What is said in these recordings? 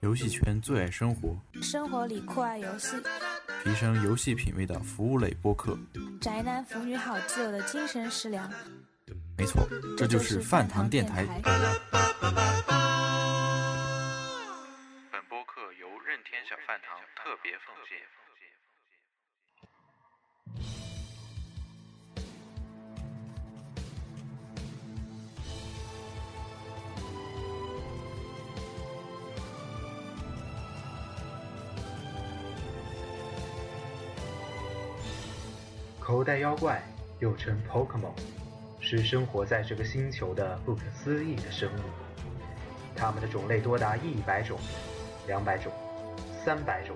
游戏圈最爱生活，生活里酷爱游戏，提升游戏品味的服务类播客。宅男腐女好基友的精神食粮。没错，这就是饭堂电台。本播客由任天小饭堂特别奉献。口袋妖怪又称 Pokemon，是生活在这个星球的不可思议的生物。它们的种类多达一百种、两百种、三百种、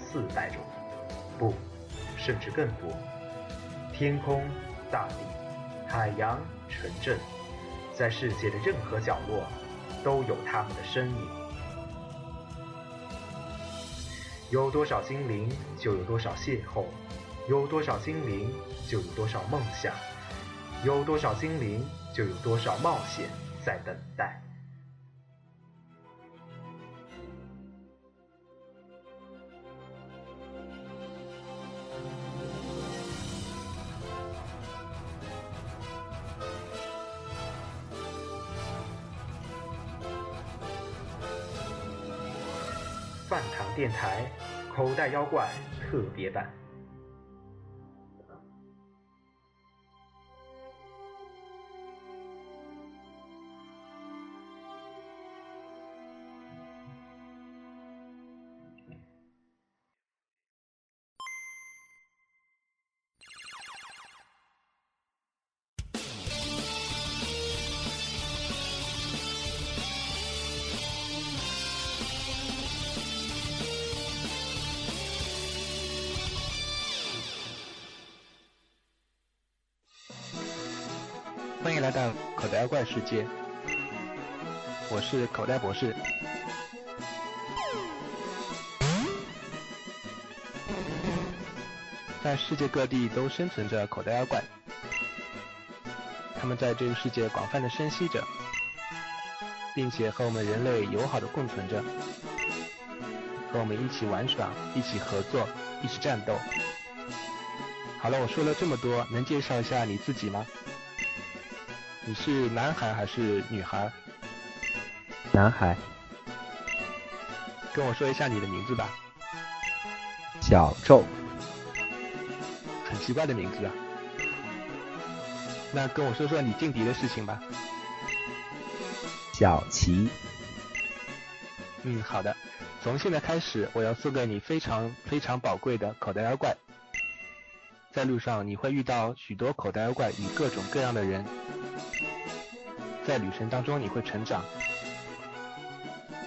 四百种，不，甚至更多。天空、大地、海洋、城镇，在世界的任何角落，都有它们的身影。有多少精灵，就有多少邂逅。有多少精灵，就有多少梦想；有多少精灵，就有多少冒险在等待。饭堂电台口袋妖怪特别版。世界，我是口袋博士。在世界各地都生存着口袋妖怪，他们在这个世界广泛的生息着，并且和我们人类友好的共存着，和我们一起玩耍，一起合作，一起战斗。好了，我说了这么多，能介绍一下你自己吗？你是男孩还是女孩？男孩。跟我说一下你的名字吧。小宙。很奇怪的名字啊。那跟我说说你劲敌的事情吧。小齐。嗯，好的。从现在开始，我要送给你非常非常宝贵的口袋妖怪。在路上，你会遇到许多口袋妖怪与各种各样的人。在旅程当中，你会成长。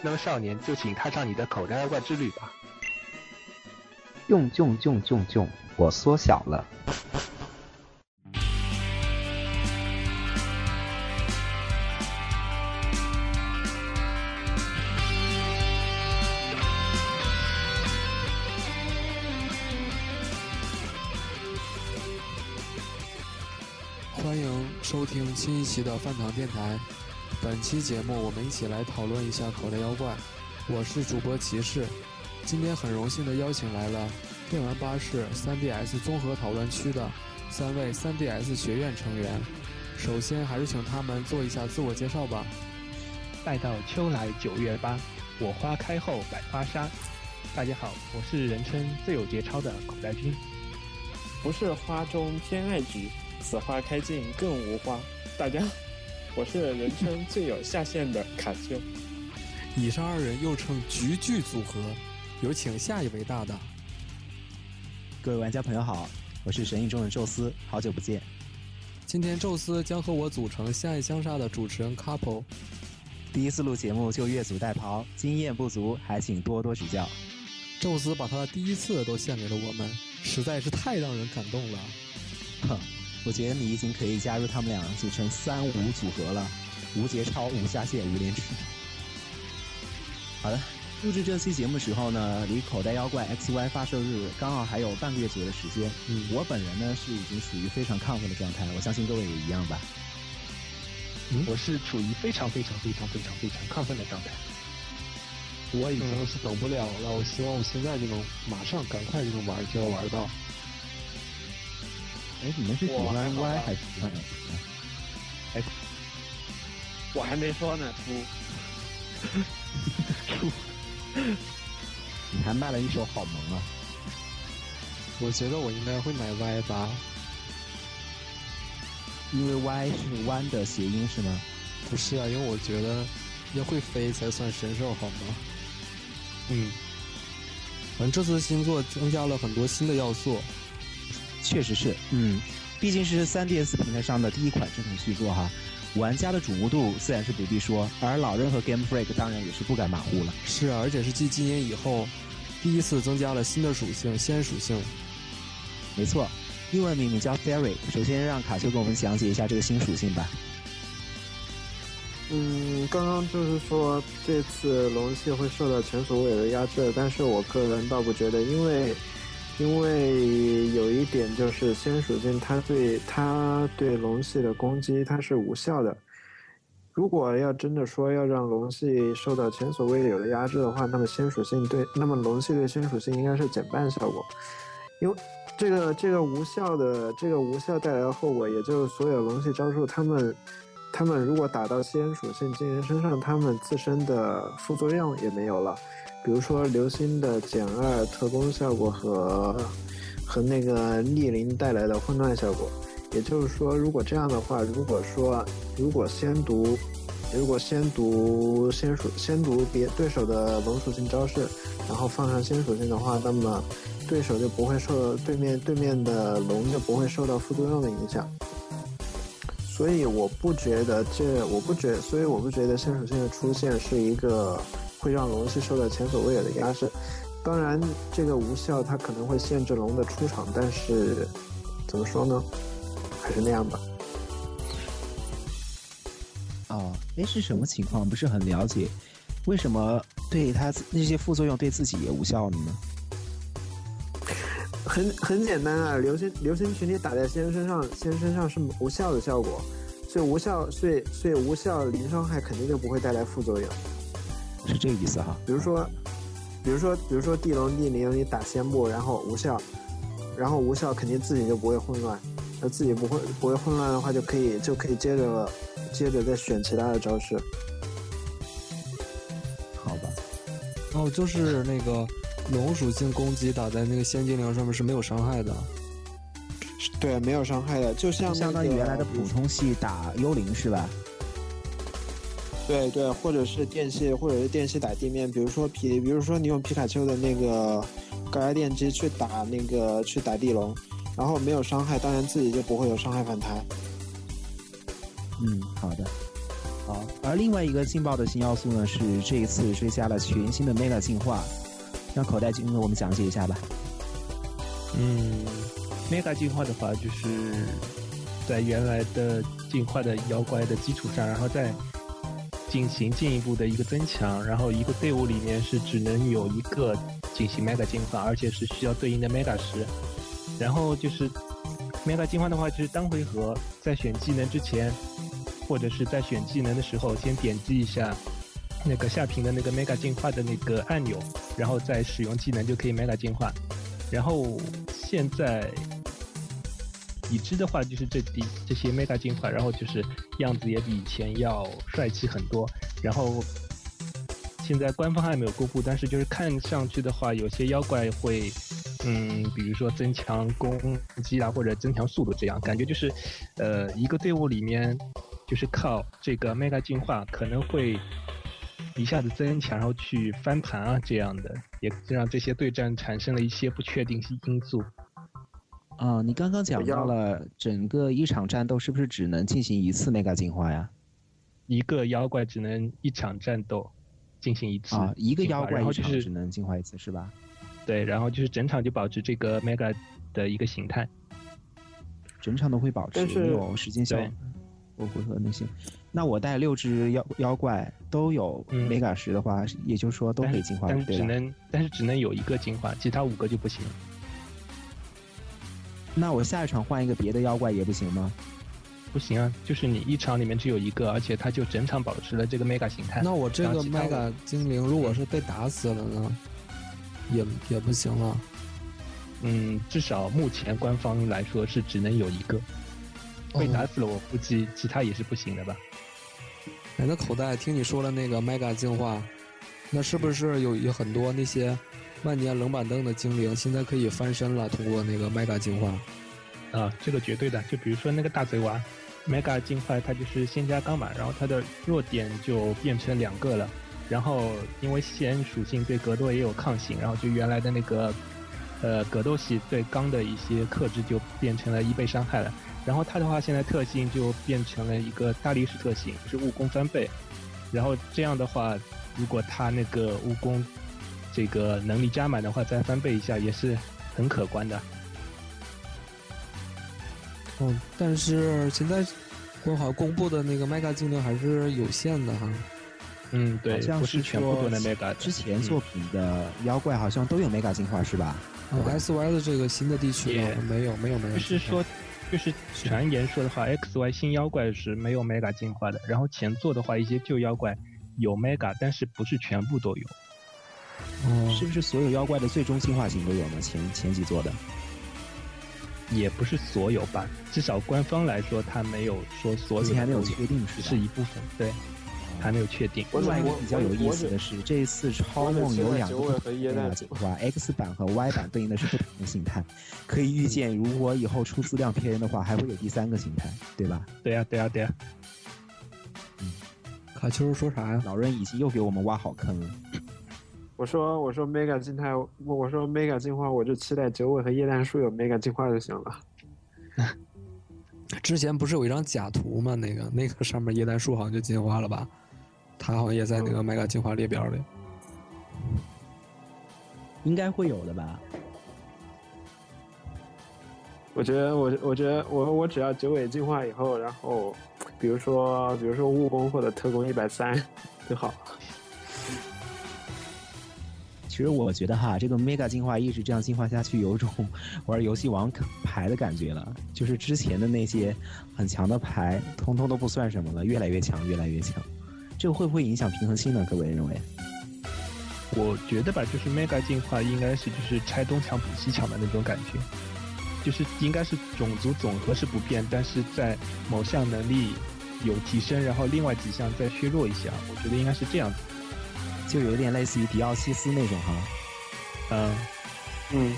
那么，少年就请踏上你的口袋妖怪之旅吧。用用用用用，我缩小了。期的饭堂电台。本期节目，我们一起来讨论一下口袋妖怪。我是主播骑士，今天很荣幸的邀请来了电玩巴士 3DS 综合讨论区的三位 3DS 学院成员。首先，还是请他们做一下自我介绍吧。待到秋来九月八，我花开后百花杀。大家好，我是人称最有节操的口袋君。不是花中偏爱菊。此花开尽更无花。大家，我是人称最有下限的卡丘。以上二人又称菊剧组合。有请下一位大大。各位玩家朋友好，我是神影中的宙斯，好久不见。今天宙斯将和我组成相爱相杀的主持人 couple。第一次录节目就越俎代庖，经验不足，还请多多指教。宙斯把他的第一次都献给了我们，实在是太让人感动了。哼。我觉得你已经可以加入他们俩组成三无组合了，无节操、无下限、无廉耻。好的，录制这期节目时候呢，离口袋妖怪 XY 发售日刚好还有半个月左右的时间。嗯，我本人呢是已经处于非常亢奋的状态，我相信各位也一样吧。嗯我是处于非常非常非常非常非常亢奋的状态。我已经是等不了了，我希望我现在就能马上赶快就能玩，就要玩到。哎，你们是喜欢 Y 还是喜欢 X？哎，我还没说呢，猪，猪，你还卖了一手好萌啊！我觉得我应该会买 Y 吧，因为 Y 是弯的谐音是吗？不是啊，因为我觉得要会飞才算神兽好吗？嗯，反正这次新作增加了很多新的要素，确实是，嗯，毕竟是 3DS 平台上的第一款正统续作哈，玩家的瞩目度自然是不必说，而老任和 Game Freak 当然也是不敢马虎了。是啊，而且是继今年以后第一次增加了新的属性——仙属性。没错，英文名名叫 Fairy。首先让卡修给我们讲解一下这个新属性吧。嗯，刚刚就是说这次龙系会受到前所未有的压制，但是我个人倒不觉得，因为因为有一点就是仙属性，它对它对龙系的攻击它是无效的。如果要真的说要让龙系受到前所未有的压制的话，那么仙属性对那么龙系对仙属性应该是减半效果，因为这个这个无效的这个无效带来的后果，也就是所有龙系招数它们。他们如果打到仙属性精灵身上，他们自身的副作用也没有了，比如说流星的减二特攻效果和和那个逆鳞带来的混乱效果。也就是说，如果这样的话，如果说如果先读，如果先读先属先读别对手的龙属性招式，然后放上仙属性的话，那么对手就不会受对面对面的龙就不会受到副作用的影响。所以我不觉得这，我不觉，所以我不觉得先属性的出现是一个会让龙系受到前所未有的压制。当然，这个无效它可能会限制龙的出场，但是怎么说呢？还是那样吧。哦，哎，是什么情况？不是很了解，为什么对它那些副作用对自己也无效了呢？很很简单啊，流星流星群体打在仙身上，仙身上是无效的效果，所以无效，所以所以无效零伤害肯定就不会带来副作用，是这个意思哈。比如说，比如说，比如说地龙地灵你打仙部，然后无效，然后无效肯定自己就不会混乱，那自己不会不会混乱的话，就可以就可以接着接着再选其他的招式。好吧，哦，就是那个。龙属性攻击打在那个仙精灵上面是没有伤害的，对，没有伤害的，就像相当于原来的普通系打幽灵是吧？对对，或者是电器，或者是电器打地面，比如说皮，比如说你用皮卡丘的那个高压电击去打那个去打地龙，然后没有伤害，当然自己就不会有伤害反弹。嗯，好的，好。而另外一个劲爆的新要素呢，是这一次追加了全新的 Mega 进化。让口袋君给我们讲解一下吧。嗯，mega 进化的话，就是在原来的进化的妖怪的基础上，然后再进行进一步的一个增强。然后一个队伍里面是只能有一个进行 mega 进化，而且是需要对应的 mega 石。然后就是 mega 进化的话，就是当回合在选技能之前，或者是在选技能的时候，先点击一下。那个下屏的那个 Mega 进化的那个按钮，然后再使用技能就可以 Mega 进化。然后现在已知的话就是这第这些 Mega 进化，然后就是样子也比以前要帅气很多。然后现在官方还没有公布，但是就是看上去的话，有些妖怪会，嗯，比如说增强攻击啊，或者增强速度这样，感觉就是，呃，一个队伍里面就是靠这个 Mega 进化可能会。一下子增强，然后去翻盘啊，这样的也让这些对战产生了一些不确定性因素。啊，你刚刚讲到了整个一场战斗是不是只能进行一次 mega 进化呀？一个妖怪只能一场战斗进行一次啊，一个妖怪一场只能进化一次是吧？对，然后就是整场就保持这个 mega 的一个形态，整场都会保持，没有时间消我回合那些。那我带六只妖妖怪都有 mega 石的话，也就是说都可以进化，但只能但是只能有一个进化，其他五个就不行。那我下一场换一个别的妖怪也不行吗？不行啊，就是你一场里面只有一个，而且它就整场保持了这个 mega 形态。那我这个 mega 精灵如果是被打死了呢，也也不行了。嗯，至少目前官方来说是只能有一个，被打死了，我估计其他也是不行的吧。哎，那口袋听你说了那个 mega 进化，那是不是有有很多那些万年冷板凳的精灵现在可以翻身了？通过那个 mega 进化？啊，这个绝对的。就比如说那个大嘴娃，mega 进化它就是先加钢板，然后它的弱点就变成两个了。然后因为线属性对格斗也有抗性，然后就原来的那个呃格斗系对钢的一些克制就变成了一倍伤害了。然后它的话现在特性就变成了一个大力士特性，是误攻翻倍。然后这样的话，如果它那个误攻这个能力加满的话，再翻倍一下也是很可观的。嗯，但是现在官好公布的那个 mega 精灵还是有限的哈。嗯，对，好像不是全部都能 mega。之前作品的妖怪好像都有 mega 进化是吧？哦，S Y 的这个新的地区也呢没有没有没有。就是说，就是传言说的话，X Y 新妖怪是没有 mega 进化的，然后前作的话，一些旧妖怪有 mega，但是不是全部都有。哦，是不是所有妖怪的最终进化型都有呢？前前几座的。也不是所有吧，至少官方来说，它没有说所有还没有确定是是一部分，对，还没有确定。另外一个比较有意思的是，这一次超梦有两个进化，X 版和 Y 版对应的是不同的形态。可以预见，如果以后出资料片的话，还会有第三个形态，对吧？对呀、对呀、对呀、卡丘说啥呀？老任已经又给我们挖好坑了。我说我说 mega 进态，我我说 mega 进化，我就期待九尾和叶蛋树有 mega 进化就行了。之前不是有一张假图吗？那个那个上面叶蛋树好像就进化了吧？它好像也在那个 mega 进化列表里。应该会有的吧？我觉得我我觉得我我只要九尾进化以后，然后比如说比如说误攻或者特攻一百三就好。其其实我觉得哈，这个 Mega 进化一直这样进化下去，有种 玩游戏王牌的感觉了。就是之前的那些很强的牌，通通都不算什么了，越来越强，越来越强。这个会不会影响平衡性呢？各位认为？我觉得吧，就是 mega 进化应该是就是拆东墙补西墙的那种感觉，就是应该是种族总和是不变，但是在某项能力有提升，然后另外几项再削弱一下，我觉得应该是这样子。就有点类似于迪奥西斯那种哈。嗯嗯，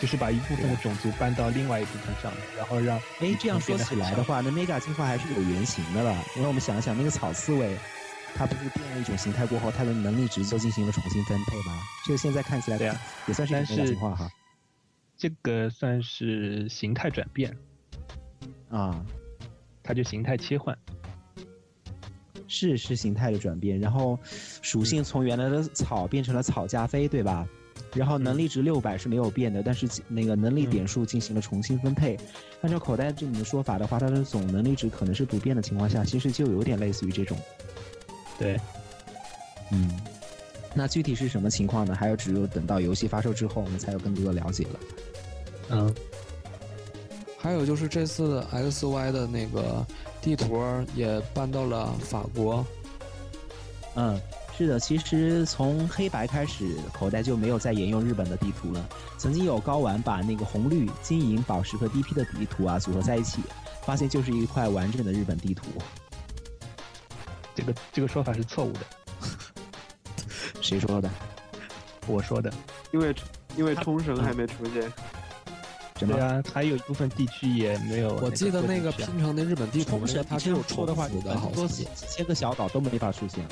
就是把一部分的种族搬到另外一部分上面，然后让哎，这样说起来的话，那 Mega 进化还是有原型的了。因为我们想一想，那个草刺猬，它不是变了一种形态过后，它的能力值就进行了重新分配吗？这个现在看起来对啊，也算是进化哈。这个算是形态转变啊，它就形态切换。是是形态的转变，然后属性从原来的草变成了草加飞，对吧？然后能力值六百是没有变的，但是那个能力点数进行了重新分配。按照口袋这里的说法的话，它的总能力值可能是不变的情况下，其实就有点类似于这种。对，嗯，那具体是什么情况呢？还有只有等到游戏发售之后，我们才有更多的了解了。嗯，还有就是这次 X Y 的那个地图也搬到了法国。嗯，是的，其实从黑白开始，口袋就没有再沿用日本的地图了。曾经有高玩把那个红绿、金银、宝石和 DP 的地图啊组合在一起，发现就是一块完整的日本地图。这个这个说法是错误的。谁说的？我说的。因为因为冲绳还没出现。对啊，还有一部分地区也没有。我记得那个拼成的日本地图，是它是有说的话，的，好多几千个小岛都没法出现。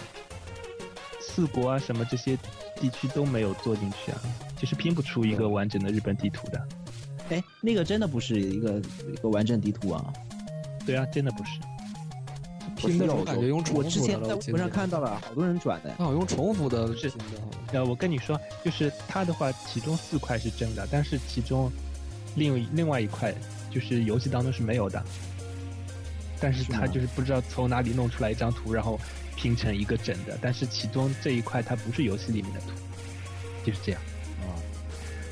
四国啊，什么这些地区都没有做进去啊，就是拼不出一个完整的日本地图的。哎，那个真的不是一个一个完整地图啊。对啊，真的不是。拼的时候感觉用重复的。我之前在微博上看到了好多人转的。啊，用重复的是。呃，我跟你说，就是它的话，其中四块是真的，但是其中。另另外一块就是游戏当中是没有的，但是他就是不知道从哪里弄出来一张图，然后拼成一个整的。但是其中这一块它不是游戏里面的图，就是这样。啊，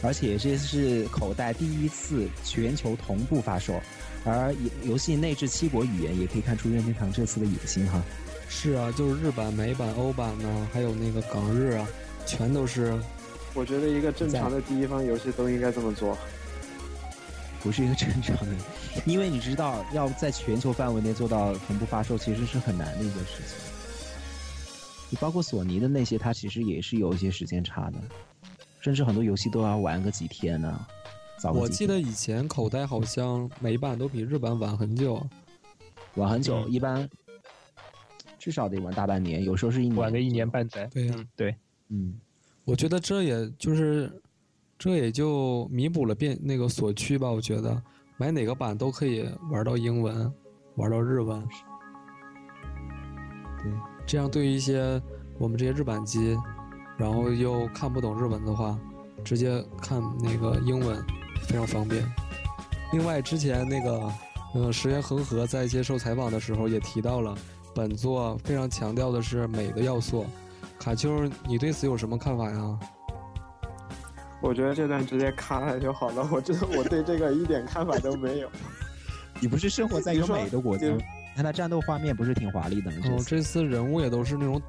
而且这是口袋第一次全球同步发售，而游游戏内置七国语言，也可以看出任天堂这次的野心哈。是啊，就是日版、美版、欧版呢，还有那个港日啊，全都是。我觉得一个正常的第一方游戏都应该这么做。不是一个正常的，因为你知道，要在全球范围内做到同步发售，其实是很难的一件事情。你包括索尼的那些，它其实也是有一些时间差的，甚至很多游戏都要玩个几天呢。我记得以前口袋好像美版都比日版晚很久，晚很久，一般至少得玩大半年，有时候是一年，晚个一年半载。对呀，对，嗯，我觉得这也就是。这也就弥补了变那个所趋吧，我觉得买哪个版都可以玩到英文，玩到日文。对，这样对于一些我们这些日版机，然后又看不懂日文的话，直接看那个英文非常方便。另外，之前那个嗯石原恒和在接受采访的时候也提到了，本作非常强调的是美的要素。卡丘，你对此有什么看法呀？我觉得这段直接卡了就好了。我真的我对这个一点看法都没有。你不是生活在一个美的国家？你看他战斗画面不是挺华丽的吗？哦，这次人物也都是那种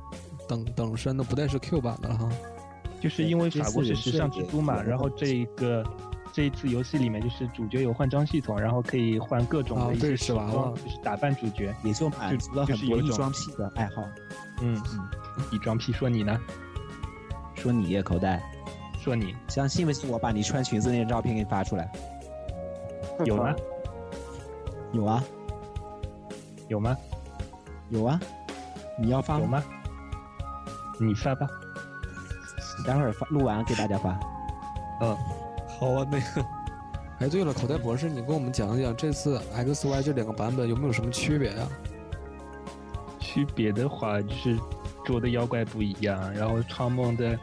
等等身的，不再是 Q 版的哈。就是因为法国是时尚之都嘛，然后这一个这一次游戏里面就是主角有换装系统，然后可以换各种的一些娃娃，就是打扮主角，也就满足了很多异装癖的爱好。嗯嗯，异装癖，说你呢？说你口袋。说你相信不信我把你穿裙子那张照片给你发出来？有吗？有啊？有吗？有啊？你要发吗？你发吧，待会儿发录完给大家发。嗯，好啊，那个。哎，对了，口袋博士，你跟我们讲一讲这次 X Y 这两个版本有没有什么区别呀？区别的话，就是捉的妖怪不一样，然后创梦的。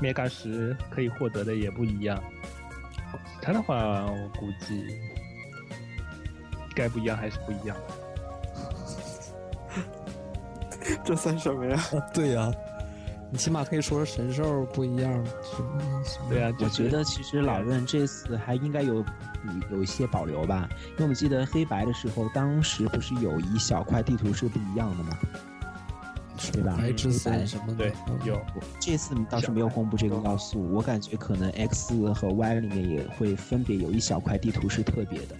Mega 十可以获得的也不一样，其他的话我估计该不一样还是不一样。这算什么呀？对呀，你起码可以说神兽不一样。对啊，我觉得其实老任这次还应该有有一些保留吧，因为我们记得黑白的时候，当时不是有一小块地图是不一样的吗？对吧？白之伞什么的，有。这次倒是没有公布这个要素，我感觉可能 X 和 Y 里面也会分别有一小块地图是特别的，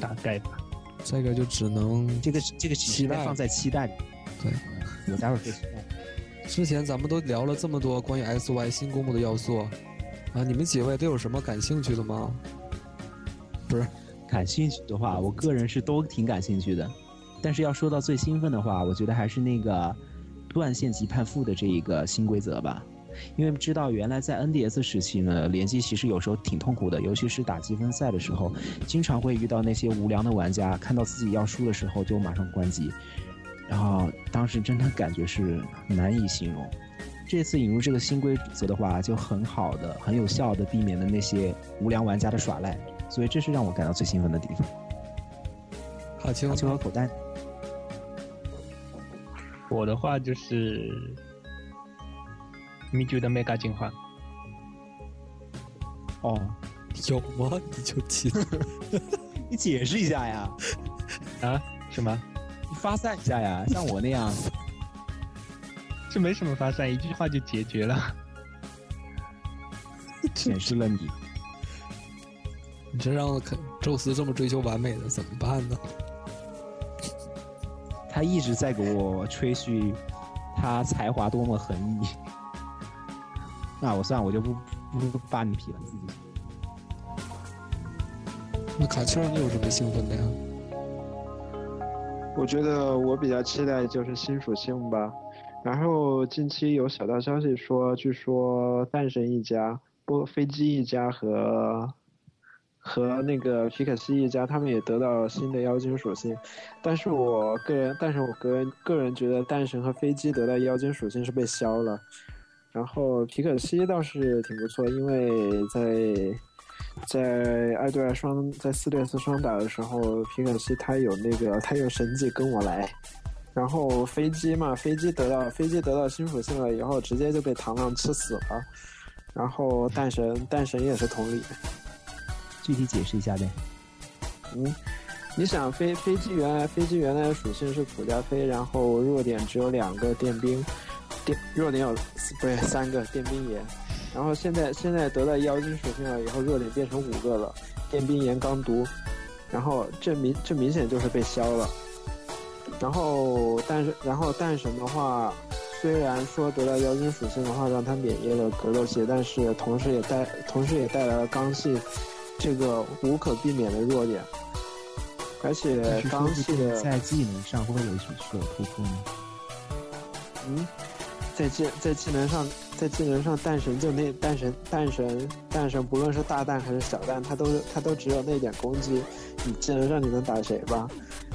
大概吧。这个就只能这个这个期待放在期待里。对，我待会儿会期待。之前咱们都聊了这么多关于 X Y 新公布的要素啊，你们几位都有什么感兴趣的吗？不是，感兴趣的话，我个人是都挺感兴趣的。但是要说到最兴奋的话，我觉得还是那个断线级判负的这一个新规则吧，因为知道原来在 NDS 时期呢，联机其实有时候挺痛苦的，尤其是打积分赛的时候，经常会遇到那些无良的玩家，看到自己要输的时候就马上关机，然后当时真的感觉是难以形容。这次引入这个新规则的话，就很好的、很有效的避免了那些无良玩家的耍赖，所以这是让我感到最兴奋的地方。好，青青和口袋。我的话就是米酒的 mega 进化。哦，有吗？你就记，你解释一下呀？啊？什么？你发散一下呀？像我那样？这没什么发散，一句话就解决了。显示了你。你这让宙斯这么追求完美的怎么办呢？他一直在给我吹嘘他才华多么横溢，那我算了，我就不不扒你皮了，自己。那卡丘，你有什么兴奋的呀？我觉得我比较期待就是新属性吧。然后近期有小道消息说，据说蛋神一家、波飞机一家和。和那个皮可西一家，他们也得到了新的妖精属性，但是我个人，但是我个人个人觉得，蛋神和飞机得到妖精属性是被削了，然后皮可西倒是挺不错，因为在在二对二双在四对四双打的时候，皮可西他有那个他有神技跟我来，然后飞机嘛，飞机得到飞机得到新属性了以后，直接就被螳螂吃死了，然后蛋神蛋神也是同理。具体解释一下呗。嗯，你想飞飞机原来飞机原来的属性是普加飞，然后弱点只有两个电兵，电弱点有不对三个电兵炎，然后现在现在得到妖精属性了以后，弱点变成五个了，电兵炎钢毒，然后这明这明显就是被削了。然后但是然后蛋神的话，虽然说得到妖精属性的话让他免疫了格斗系，但是同时也带同时也带来了钢系这个无可避免的弱点。而且刚系的在技能上会不会有是有突破呢？嗯，在技在技能上，在技能上，蛋神就那蛋神蛋神蛋神，不论是大蛋还是小蛋，它都是它都只有那点攻击，你技能上你能打谁吧？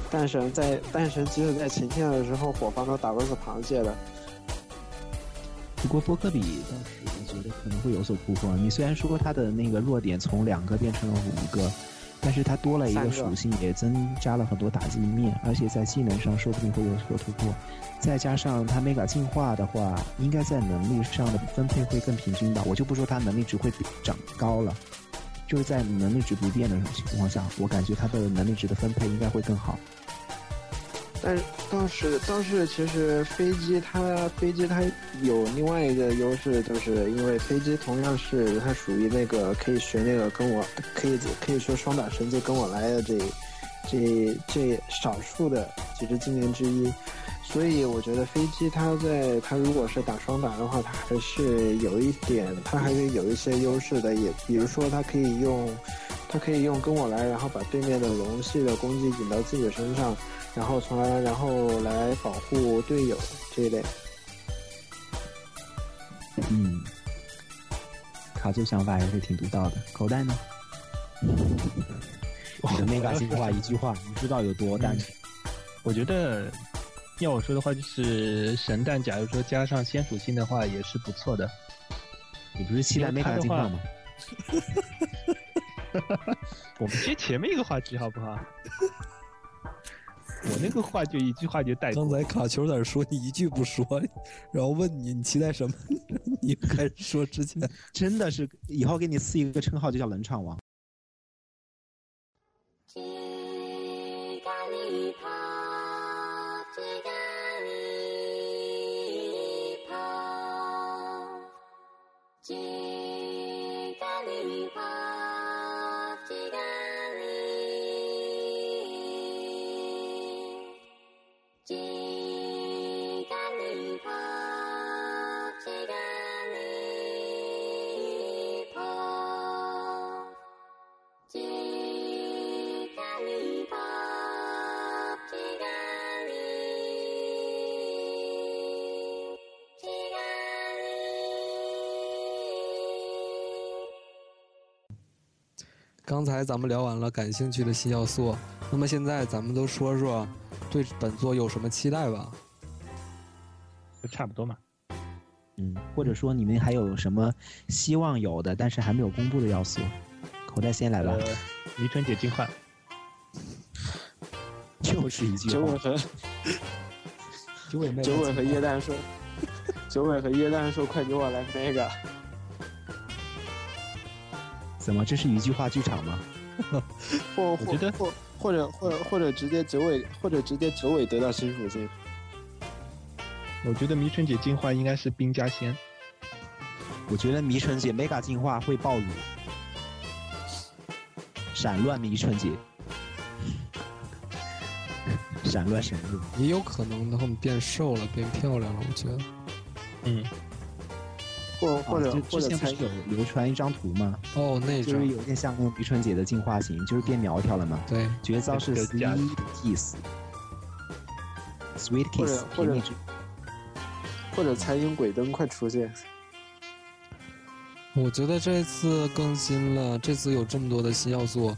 蛋神在蛋神即使在晴天的时候，火方都打不死螃蟹的。不过波克比倒是我觉得可能会有所突破。你虽然说他的那个弱点从两个变成了五个。但是它多了一个属性，也增加了很多打击面，而且在技能上说不定会有所突破。再加上它 mega 进化的话，应该在能力上的分配会更平均吧。我就不说它能力值会长高了，就是在能力值不变的情况下，我感觉它的能力值的分配应该会更好。但是倒是倒是，其实飞机它飞机它有另外一个优势，就是因为飞机同样是它属于那个可以学那个跟我可以可以说双打神就跟我来的这这这少数的几只精灵之一，所以我觉得飞机它在它如果是打双打的话，它还是有一点，它还是有一些优势的，也比如说它可以用它可以用跟我来，然后把对面的龙系的攻击引到自己身上。然后从而然后来保护队友这一类。嗯，卡这想法还是挺独到的。口袋呢？我的那个进化一句话，你知道有多蛋？我觉得要我说的话，就是神蛋，假如说加上仙属性的话，也是不错的。你不是期待没卡进化吗？我们接前面一个话题好不好？我那个话就一句话就带。刚才卡球在那说你一句不说，然后问你你期待什么？你开始说之前 真的是以后给你赐一个称号就叫冷场王。刚才咱们聊完了感兴趣的新要素，那么现在咱们都说说对本作有什么期待吧？就差不多嘛。嗯，或者说你们还有什么希望有的，但是还没有公布的要素？口袋先来吧。迷春姐进化。就是一句话。九尾和九尾九尾和叶蛋说，九尾和叶蛋说，快给我来那个。怎么？这是一句话剧场吗？或或或或者或者或者直接九尾，或者直接九尾得到新属性。我觉得迷春姐进化应该是兵加仙。我觉得迷春姐 mega 进化会暴乳，闪乱迷春姐，闪乱神入，也有可能，然后变瘦了，变漂亮了。我觉得，嗯。或或者之前不是有流传一张图吗？哦，那就是有点像那个愚春姐的进化型，就是变苗条了嘛。对，绝招是 Sweet Kiss，Sweet Kiss，或者或者彩云鬼灯快出现。我觉得这次更新了，这次有这么多的新要素，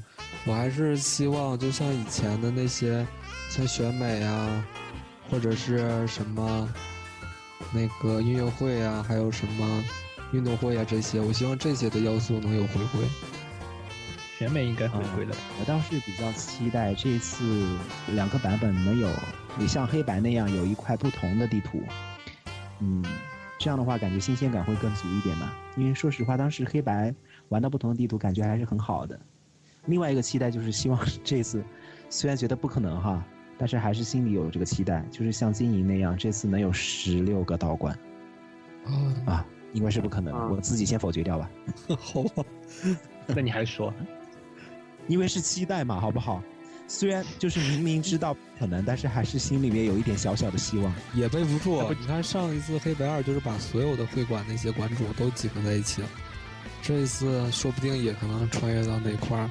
我还是希望就像以前的那些，像选美啊，或者是什么。那个音乐会啊，还有什么运动会啊，这些，我希望这些的要素能有回归。选美应该回归了。我倒是比较期待这次两个版本能有，也像黑白那样有一块不同的地图。嗯，这样的话感觉新鲜感会更足一点嘛。因为说实话，当时黑白玩到不同的地图，感觉还是很好的。另外一个期待就是希望这次，虽然觉得不可能哈，但是还是心里有这个期待，就是像金银那样，这次能有十六个道馆啊，应该是不可能，我自己先否决掉吧。好吧，那你还说？因为是期待嘛，好不好？虽然就是明明知道不可能，但是还是心里面有一点小小的希望。也背不住，你看上一次黑白二就是把所有的会馆那些馆主都集合在一起了，这一次说不定也可能穿越到那块儿，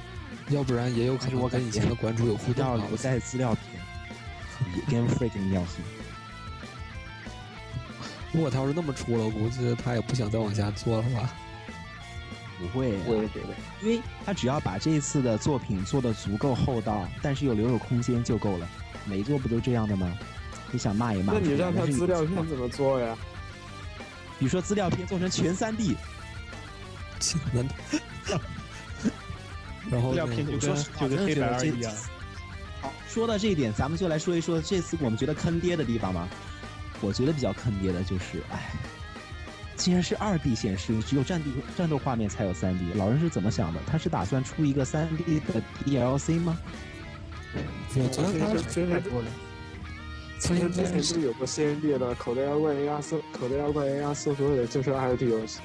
要不然也有可能我跟以前的馆主有互动。了，我在资料片，跟 Freak 一样如果他要是那么出了，我估计他也不想再往下做了吧。不会，我也觉得，因为他只要把这一次的作品做的足够厚道，但是又留有空间就够了。每一座不都这样的吗？你想骂也骂。那你让他资料片怎么做呀？比如说资料片做成全三 D，难然后资料片就跟就跟黑白二一样。好，说到这一点，咱们就来说一说这次我们觉得坑爹的地方吧。我觉得比较坑爹的就是，哎。既然是二 D 显示，只有战地战斗画面才有三 D，老人是怎么想的？他是打算出一个三 D 的 DLC 吗？我觉得他是真的多了。其实之前是有过 CND 的，口袋妖怪 AR 四，口袋妖怪 AR 四所有的就是二 D 游戏。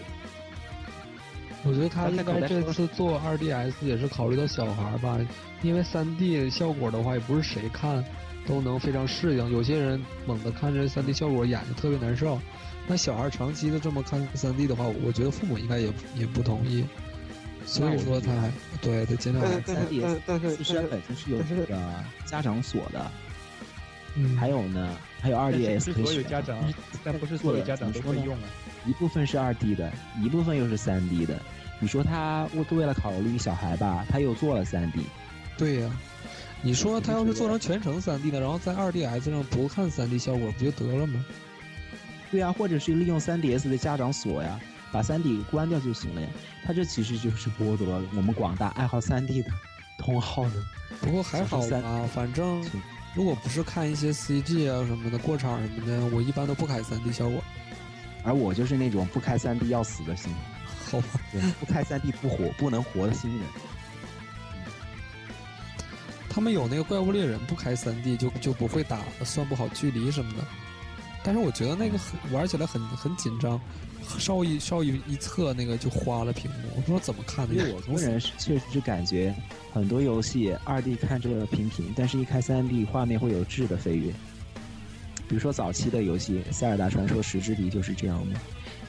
我觉得他应该这次做二 DS 也是考虑到小孩吧，因为三 D 效果的话也不是谁看都能非常适应，有些人猛的看这三 D 效果眼睛特别难受。那小孩长期的这么看三 D 的话，我觉得父母应该也也不同意，所以说他对他尽量三 D，但是自身本身是有这个家长锁的，嗯，还有呢，还有二 D S 可以所有家长，但不是所有家长都会用啊。一部分是二 D 的，一部分又是三 D 的。你说他为为了考虑小孩吧，他又做了三 D。对呀，你说他要是做成全程三 D 的，然后在二 DS 上不看三 D 效果，不就得了吗？对啊，或者是利用三 DS 的家长锁呀，把三 D 关掉就行了呀。他这其实就是剥夺了我们广大爱好三 D 的同好的。不过还好吧，反正如果不是看一些 CG 啊什么的过场什么的，我一般都不开三 D 效果。而我就是那种不开三 D 要死的心，好吧，不开三 D 不活不能活的新人。他们有那个怪物猎人不开三 D 就就不会打，算不好距离什么的。但是我觉得那个很玩起来很很紧张，稍一稍一一侧那个就花了屏幕，我不知道怎么看的。因为我个人确实是感觉很多游戏二 D 看着平平，但是一开三 D 画面会有质的飞跃。比如说早期的游戏《塞尔达传说：十之敌》就是这样的，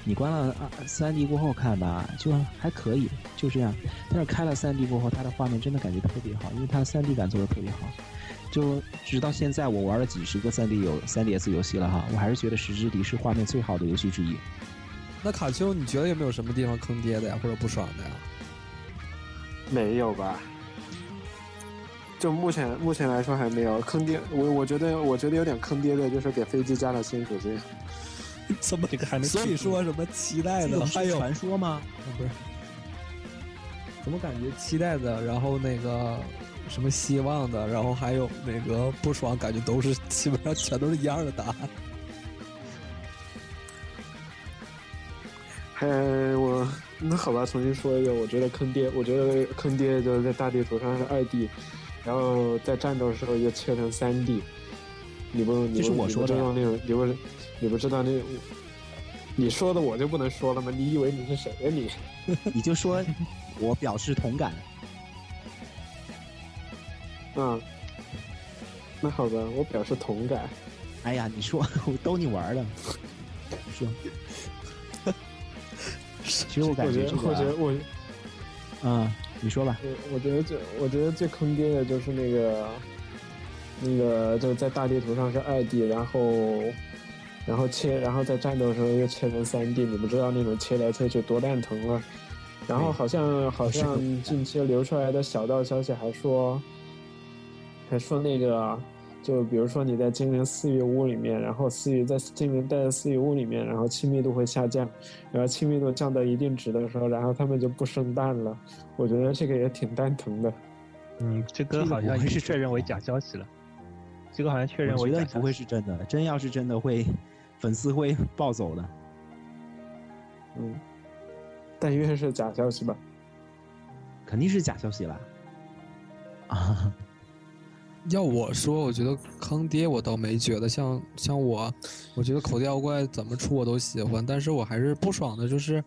你关了二三 D 过后看吧，就还可以，就这样。但是开了三 D 过后，它的画面真的感觉特别好，因为它的三 D 感做的特别好。就直到现在，我玩了几十个三 D 游三 DS 游戏了哈，我还是觉得《十之敌》是画面最好的游戏之一。那卡丘，你觉得有没有什么地方坑爹的呀，或者不爽的呀？没有吧？就目前目前来说还没有坑爹。我我觉得我觉得有点坑爹的，就是给飞机加了新属性。怎么这个还能？所以说什么期待的？还有传说吗？不是。怎么感觉期待的？然后那个。什么希望的，然后还有那个不爽，感觉都是基本上全都是一样的答案。还 我那好吧，重新说一个，我觉得坑爹，我觉得坑爹就是在大地图上是二 D，然后在战斗的时候又切成三 D。你不，你不你不知道那种，你不你不知道那，你说的我就不能说了吗？你以为你是谁呀你？你就说，我表示同感。嗯，那好吧，我表示同感。哎呀，你说 我逗你玩的，说。其实我感觉，我觉得我，嗯，你说吧。我我觉得最，我觉得最坑爹的就是那个，那个就在大地图上是二 D，然后，然后切，然后在战斗的时候又切成三 D，你不知道那种切来切去多蛋疼啊！然后好像好像近期流出来的小道消息还说。还说那个，就比如说你在精灵私域屋里面，然后私域在精灵待在私域屋里面，然后亲密度会下降，然后亲密度降到一定值的时候，然后他们就不生蛋了。我觉得这个也挺蛋疼的。嗯，这个好像是确认为假消息了。这个好像确认为假不会是真的，真要是真的会，粉丝会暴走的。嗯，但愿是假消息吧。肯定是假消息啦。啊。要我说，我觉得坑爹我倒没觉得，像像我，我觉得口袋妖怪怎么出我都喜欢，但是我还是不爽的，就是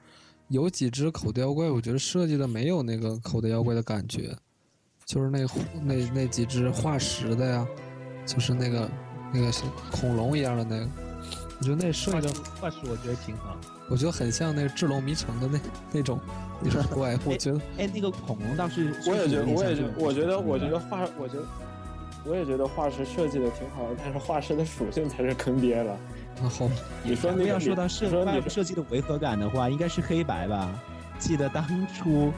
有几只口袋妖怪，我觉得设计的没有那个口袋妖怪的感觉，就是那那那几只化石的呀，就是那个那个是恐龙一样的那个，我觉得那设计的化石我觉得挺好，我觉得很像那个智龙迷城的那那种 那种怪，我觉得哎那个恐龙倒是我也觉得我也觉得我觉得我觉得得画我觉得。我也觉得画师设计的挺好的，但是画师的属性才是坑爹了。然后你说那个要说到设设计的违和感的话，应该是黑白吧？记得当初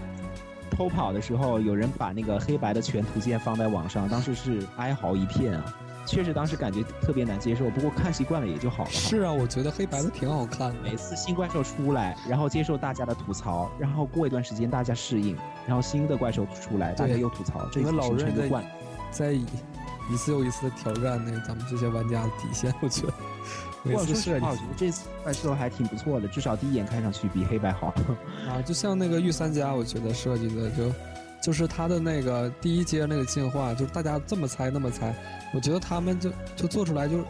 偷跑的时候，有人把那个黑白的全图鉴放在网上，当时是哀嚎一片啊。确实当时感觉特别难接受，不过看习惯了也就好了。是啊，我觉得黑白的挺好看的。每次新怪兽出来，然后接受大家的吐槽，然后过一段时间大家适应，然后新的怪兽出来，大家又吐槽，这个老人的惯，在。一次又一次的挑战那咱们这些玩家的底线，我觉得。每次设计，我觉得这次怪兽还挺不错的，至少第一眼看上去比黑白好。啊，就像那个御三家，我觉得设计的就，就是他的那个第一阶那个进化，就是大家这么猜那么猜，我觉得他们就就做出来就，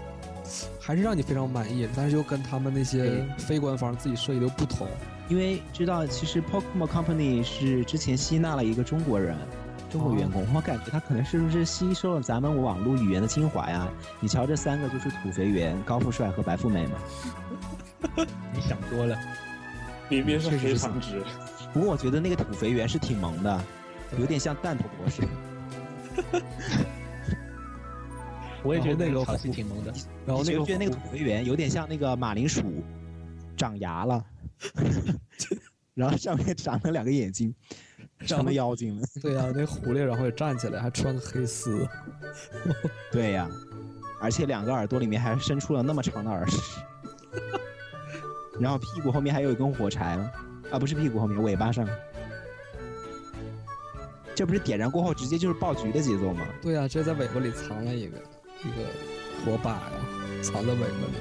还是让你非常满意，但是又跟他们那些非官方自己设计的不同。因为知道其实 Pokemon Company 是之前吸纳了一个中国人。中国员工，我感觉他可能是不是吸收了咱们网络语言的精华呀？你瞧，这三个就是土肥圆、高富帅和白富美嘛。你想多了，明明是非常直。不过我觉得那个土肥圆是挺萌的，有点像蛋头博士。我也觉得那个好像挺萌的。然后那个觉得那个土肥圆有点像那个马铃薯，长牙了，然后上面长了两个眼睛。成了妖精了。对呀，那狐狸然后也站起来，还穿个黑丝。对呀，而且两个耳朵里面还伸出了那么长的耳屎。然后屁股后面还有一根火柴了，啊，不是屁股后面，尾巴上。这不是点燃过后直接就是爆菊的节奏吗？对啊，这在尾巴里藏了一个一个火把呀，藏在尾巴里。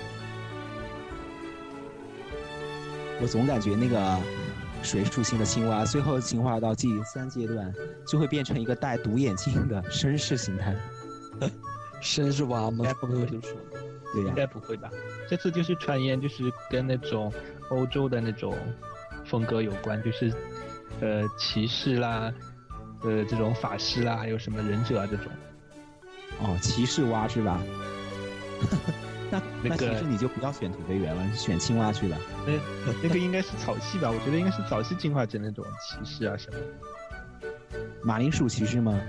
我总感觉那个。水属性的青蛙，最后进化到第三阶段，就会变成一个戴独眼镜的绅士形态。绅士蛙吗？应该不会，对呀，应该不会吧？这次就是传言，就是跟那种欧洲的那种风格有关，就是呃骑士啦，呃这种法师啦，还有什么忍者啊这种。哦，骑士蛙是吧？那那其实你就不要选土肥圆了，选青蛙去了。那那个应该是草系吧？我觉得应该是早期进化成那种骑士啊什么。马铃薯骑士吗？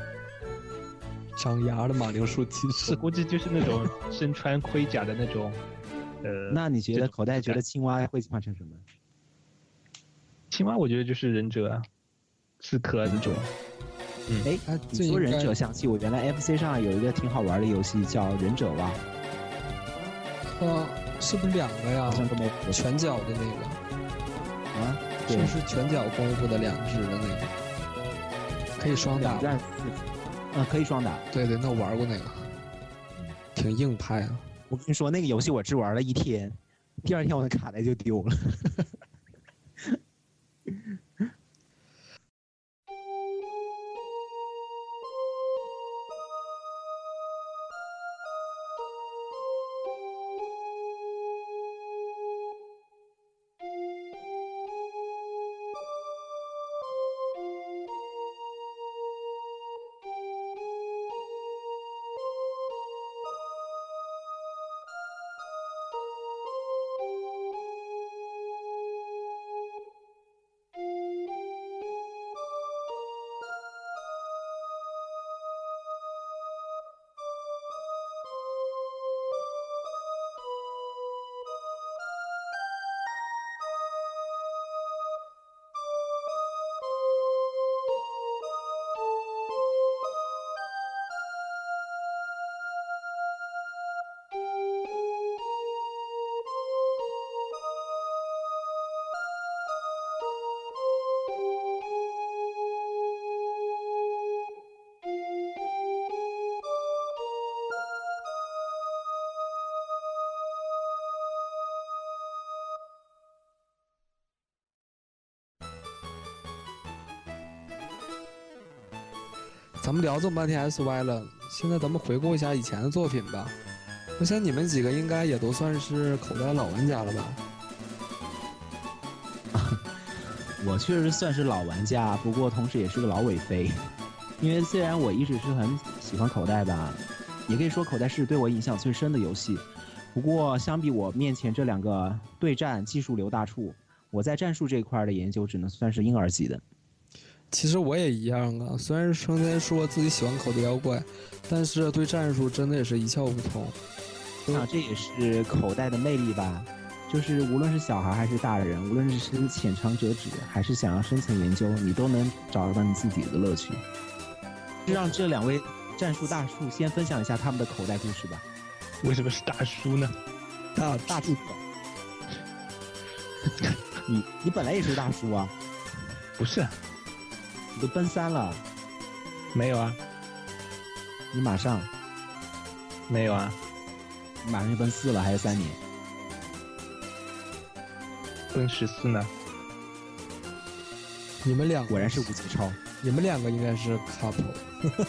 长牙的马铃薯骑士，估计就是那种身穿盔甲的那种。呃，那你觉得口袋觉得青蛙会进化成什么？青蛙我觉得就是忍者啊，刺客那种。嗯，哎，你说忍者想起我原来 FC 上有一个挺好玩的游戏叫忍者蛙。呃，是不是两个呀？拳脚的那个啊，是不是拳脚功夫的两只的那个？可以双打。嗯，可以双打。对对，那我玩过那个，挺硬派啊。我跟你说，那个游戏我只玩了一天，第二天我的卡带就丢了。咱们聊这么半天 SY 了，现在咱们回顾一下以前的作品吧。我想你们几个应该也都算是口袋老玩家了吧？我确实算是老玩家，不过同时也是个老尾飞。因为虽然我一直是很喜欢口袋吧，也可以说口袋是对我影响最深的游戏。不过相比我面前这两个对战技术流大处，我在战术这一块的研究只能算是婴儿级的。其实我也一样啊，虽然成天说自己喜欢口袋妖怪，但是对战术真的也是一窍不通。我想这也是口袋的魅力吧，就是无论是小孩还是大人，无论是浅尝辄止，还是想要深层研究，你都能找到你自己的乐趣。就让这两位战术大叔先分享一下他们的口袋故事吧。为什么是大叔呢？大大叔，你你本来也是大叔啊？不是，你都奔三了？没有啊。你马上？没有啊。你马上就奔四了，还有三年。奔十四呢？你们俩果然是无节操。你们两个应该是 couple。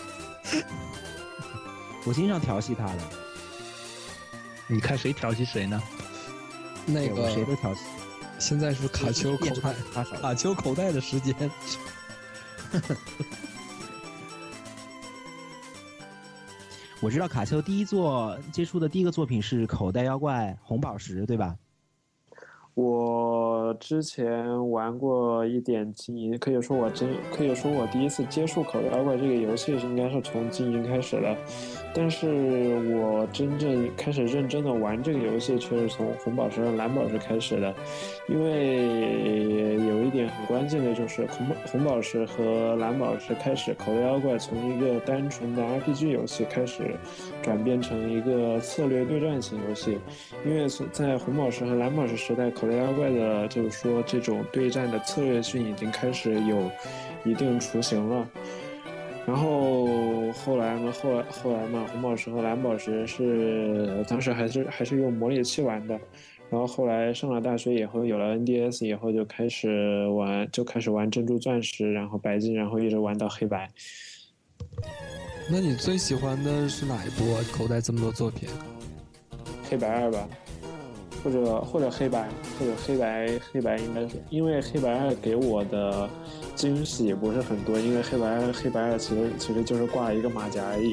我经常调戏他的。你看谁调戏谁呢？那个谁都调戏。现在是卡丘口袋，卡丘口袋的时间。我知道卡丘第一作接触的第一个作品是口袋妖怪红宝石，对吧？我之前玩过一点经营，可以说我真可以说我第一次接触口袋妖怪这个游戏应该是从经营开始的，但是我真正开始认真的玩这个游戏却是从红宝石蓝宝石开始的，因为有一点很关键的就是红红宝石和蓝宝石开始口袋妖怪从一个单纯的 RPG 游戏开始转变成一个策略对战型游戏，因为在红宝石和蓝宝石时代。口袋妖怪的，就是说这种对战的策略性已经开始有一定雏形了。然后后来嘛，后来后来嘛，红宝石和蓝宝石是当时还是还是用模拟器玩的。然后后来上了大学以后，有了 NDS 以后，就开始玩，就开始玩珍珠钻石，然后白金，然后一直玩到黑白。那你最喜欢的是哪一部口袋这么多作品？黑白二吧。或者或者黑白，或者黑白黑白应该是，因为黑白二给我的惊喜不是很多，因为黑白黑白二其实其实就是挂了一个马甲而已。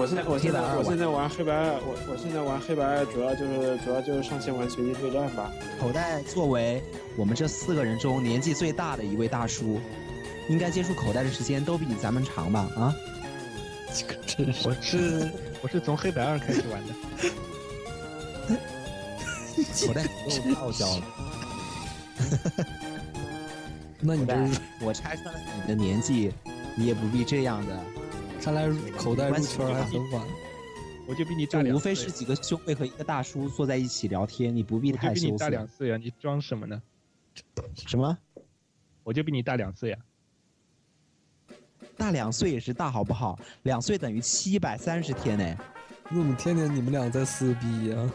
我现在我现在我现在玩黑白二，我我现在玩黑白二主要就是主要就是上线玩随机对战吧。口袋作为我们这四个人中年纪最大的一位大叔，应该接触口袋的时间都比咱们长吧？啊？这个真是，我是我是从黑白二开始玩的。口袋都傲娇了，那你这是我拆穿了你的年纪，你也不必这样的。看来口袋入圈还很晚，我就比你大无非是几个兄妹和一个大叔坐在一起聊天，你不必太羞涩。我就比你大两岁啊，你装什么呢？什么？我就比你大两岁啊。大两岁也是大好不好？两岁等于七百三十天呢。怎么天天你们俩在撕逼呀？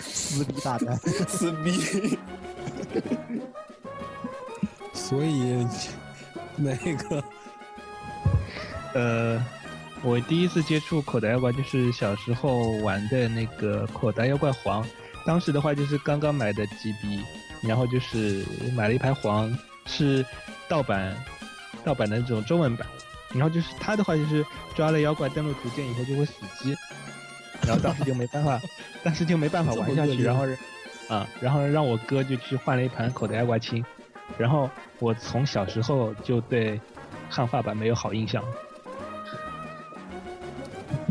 撕逼大战，撕逼。所以那个，呃，我第一次接触口袋妖怪就是小时候玩的那个口袋妖怪黄，当时的话就是刚刚买的 GB，然后就是买了一盘黄，是盗版，盗版的那种中文版，然后就是他的话就是抓了妖怪登录图鉴以后就会死机。然后当时就没办法，当时就没办法玩下去，然后，啊，然后让我哥就去换了一盘口袋妖怪青，然后我从小时候就对汉化版没有好印象，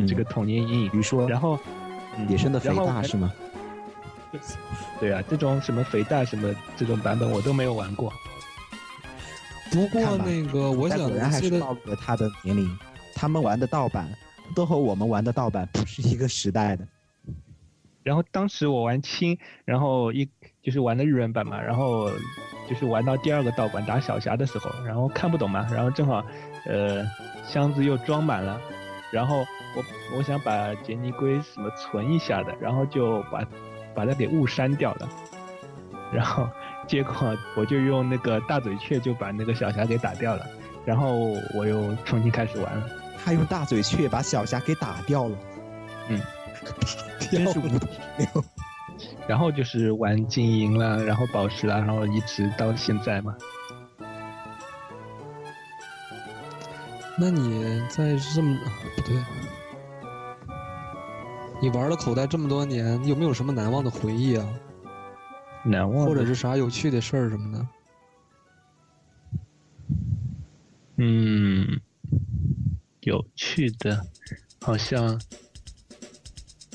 这个童年阴影。比如说，然后野生的肥大是吗？对啊，这种什么肥大什么这种版本我都没有玩过。不过那个我想果然还是暴露了他的年龄，他们玩的盗版。都和我们玩的盗版不是一个时代的。然后当时我玩青，然后一就是玩的日文版嘛，然后就是玩到第二个盗版打小霞的时候，然后看不懂嘛，然后正好呃箱子又装满了，然后我我想把杰尼龟什么存一下的，然后就把把它给误删掉了，然后结果我就用那个大嘴雀就把那个小霞给打掉了。然后我又重新开始玩了。他用大嘴雀把小霞给打掉了，嗯，真是无头六。然后就是玩金银了，然后宝石了，然后一直到现在嘛。那你在这么 不对，你玩了口袋这么多年，有没有什么难忘的回忆啊？难忘或者是啥有趣的事儿什么的？嗯，有趣的，好像